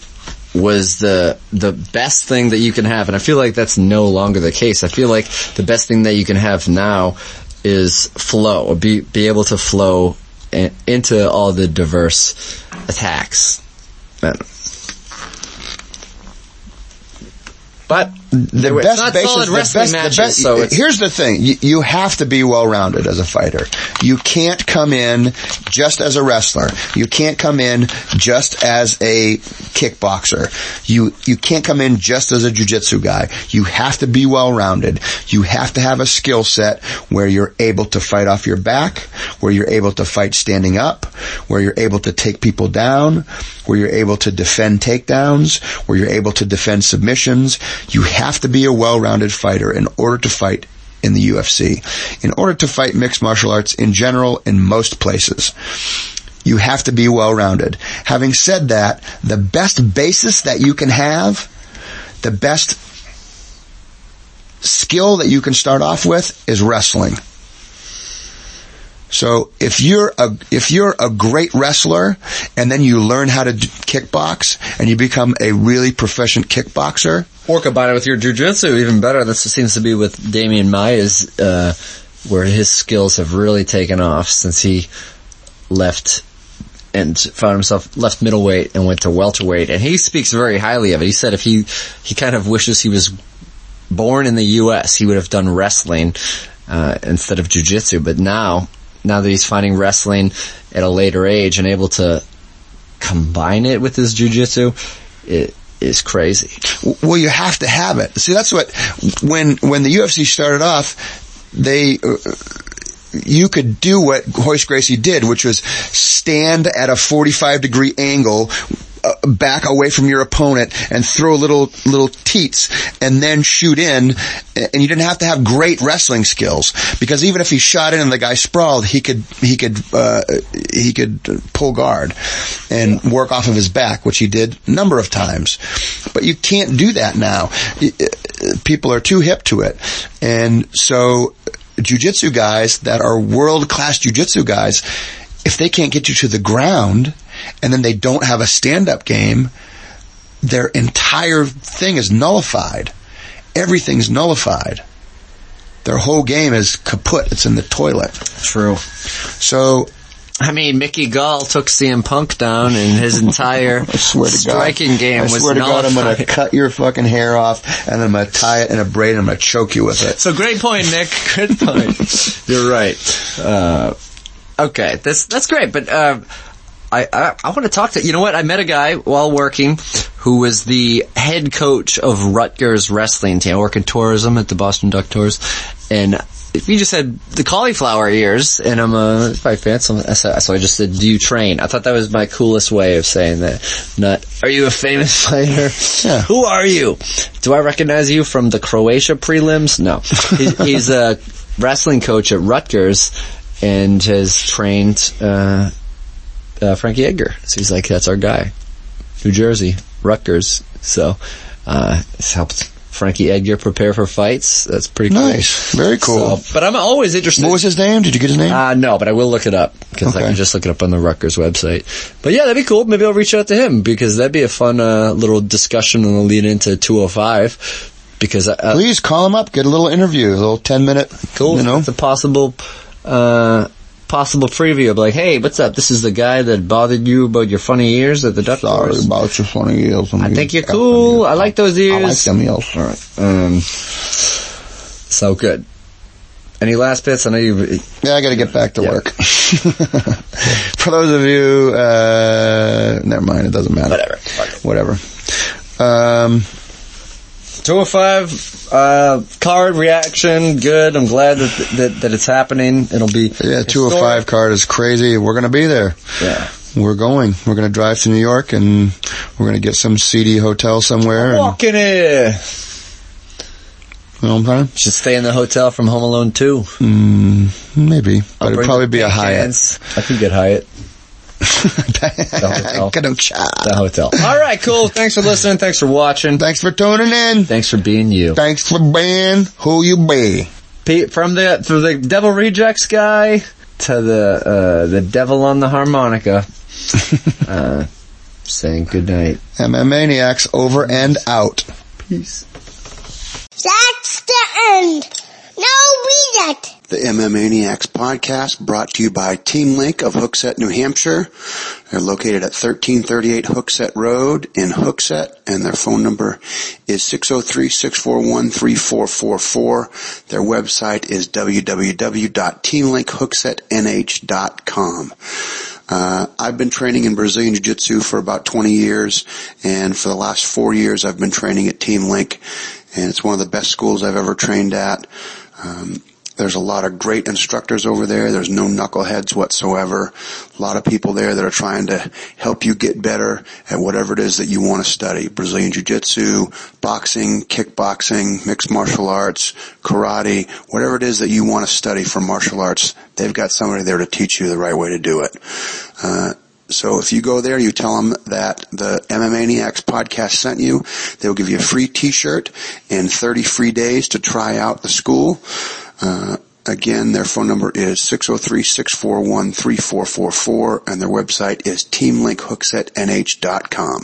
was the, the best thing that you can have, and I feel like that's no longer the case. I feel like the best thing that you can have now is flow, be, be able to flow in, into all the diverse attacks. But the best basis, the best, matches, the best, so here's the thing. You, you have to be well rounded as a fighter. You can't come in just as a wrestler. You can't come in just as a kickboxer. You, you can't come in just as a jujitsu guy. You have to be well rounded. You have to have a skill set where you're able to fight off your back, where you're able to fight standing up, where you're able to take people down, where you're able to defend takedowns, where you're able to defend submissions. You have to be a well-rounded fighter in order to fight in the UFC. In order to fight mixed martial arts in general in most places. You have to be well-rounded. Having said that, the best basis that you can have, the best skill that you can start off with is wrestling. So if you're a if you're a great wrestler and then you learn how to kickbox and you become a really proficient kickboxer, or combine it with your jujitsu, even better. This seems to be with Demian Maia's, uh, where his skills have really taken off since he left and found himself left middleweight and went to welterweight. And he speaks very highly of it. He said if he, he kind of wishes he was born in the U.S., he would have done wrestling, uh, instead of jujitsu. But now, now that he's finding wrestling at a later age and able to combine it with his jujitsu, it is crazy. well, you have to have it. See, that's what when when the UFC started off, they. Uh, you could do what Royce Gracie did, which was stand at a 45 degree angle, back away from your opponent and throw little, little teeps and then shoot in. And you didn't have to have great wrestling skills because even if he shot in and the guy sprawled, he could, he could, uh, he could pull guard and work off of his back, which he did a number of times. But you can't do that now. People are too hip to it. And so jujitsu guys that are world class jujitsu guys, if they can't get you to the ground and then they don't have a stand up game, their entire thing is nullified. Everything's nullified. Their whole game is kaput. It's in the toilet. True. So, I mean, Mickey Gall took CM Punk down, and his entire I swear to God. striking game I was swear to God, I'm going to cut your fucking hair off and I'm going to tie it in a braid and I'm going to choke you with it. So great point, Nick. Good point. You're right. Uh, Okay, that's that's great, but uh, I, I I want to talk to you know what I met a guy while working who was the head coach of Rutgers wrestling team. I work in tourism at the Boston Duck Tours, and if you just had the cauliflower ears, and I'm a fight fan, so I said- so I just said, "Do you train?" I thought that was my coolest way of saying that. Not, "Are you a famous fighter?" Yeah. Who are you? Do I recognize you from the Croatia prelims? No. He's, he's a wrestling coach at Rutgers, and has trained uh, uh, Frankie Edgar. So he's like, "That's our guy." New Jersey, Rutgers. So, uh, it's helped Frankie Edgar prepare for fights. That's pretty cool. Nice. Very cool. So, but I'm always interested. What was his name? Did you get his name? Uh, no, but I will look it up because I can just look it up on the Rutgers website. But yeah, that'd be cool. Maybe I'll reach out to him because that'd be a fun, uh, little discussion and a lead into 205 because, uh, Please call him up. Get a little interview, a little ten minute. cool. You know, It's a possible, uh, possible preview of like, hey, what's up? This is the guy that bothered you about your funny ears at the Duck sorry Tours. about your funny ears. I think you're cool. I like those ears. I like them ears. All right. Um, so good. Any last bits? I know you. Yeah, I got to get back to Yeah. work. For those of you, uh, never mind. It doesn't matter. Whatever. Whatever. Um, 205 uh, card reaction. Good. I'm glad that, that that it's happening. It'll be yeah, 205 card is crazy. We're going to be there. Yeah. We're going. We're going to drive to New York and we're going to get some seedy hotel somewhere. Walking here. you know what I'm saying? Should stay in the hotel from Home Alone 2. Mm, maybe. But I'll it'd probably be a Hyatt. cans. I could get Hyatt. hotel. Ka-dum-cha. The hotel. All right, cool. Thanks for listening. Thanks for watching. Thanks for tuning in. Thanks for being you. Thanks for being who you be. Pete, from the from the Devil Rejects guy to the uh, the Devil on the harmonica, uh, saying good night. MM Maniacs over and out. Peace. That's the end. No. The MM Maniacs podcast brought to you by Team Link of Hooksett, New Hampshire. They're located at 1338 Hooksett Road in Hooksett and their phone number is 603-641-3444. Their website is www.teamlinkhooksetnh.com. Uh, I've been training in Brazilian Jiu-Jitsu for about 20 years, and for the last four years I've been training at Team Link, and it's one of the best schools I've ever trained at. Um, there's a lot of great instructors over there. There's no knuckleheads whatsoever. A lot of people there that are trying to help you get better at whatever it is that you want to study. Brazilian Jiu-Jitsu, boxing, kickboxing, mixed martial arts, karate, whatever it is that you want to study for martial arts, they've got somebody there to teach you the right way to do it. Uh, so if you go there, you tell them that the MMAniacs podcast sent you. They'll give you a free t-shirt and 30 free days to try out the school. Uh, again, their phone number is 603-641-3444 and their website is teamlinkhooksetnh.com.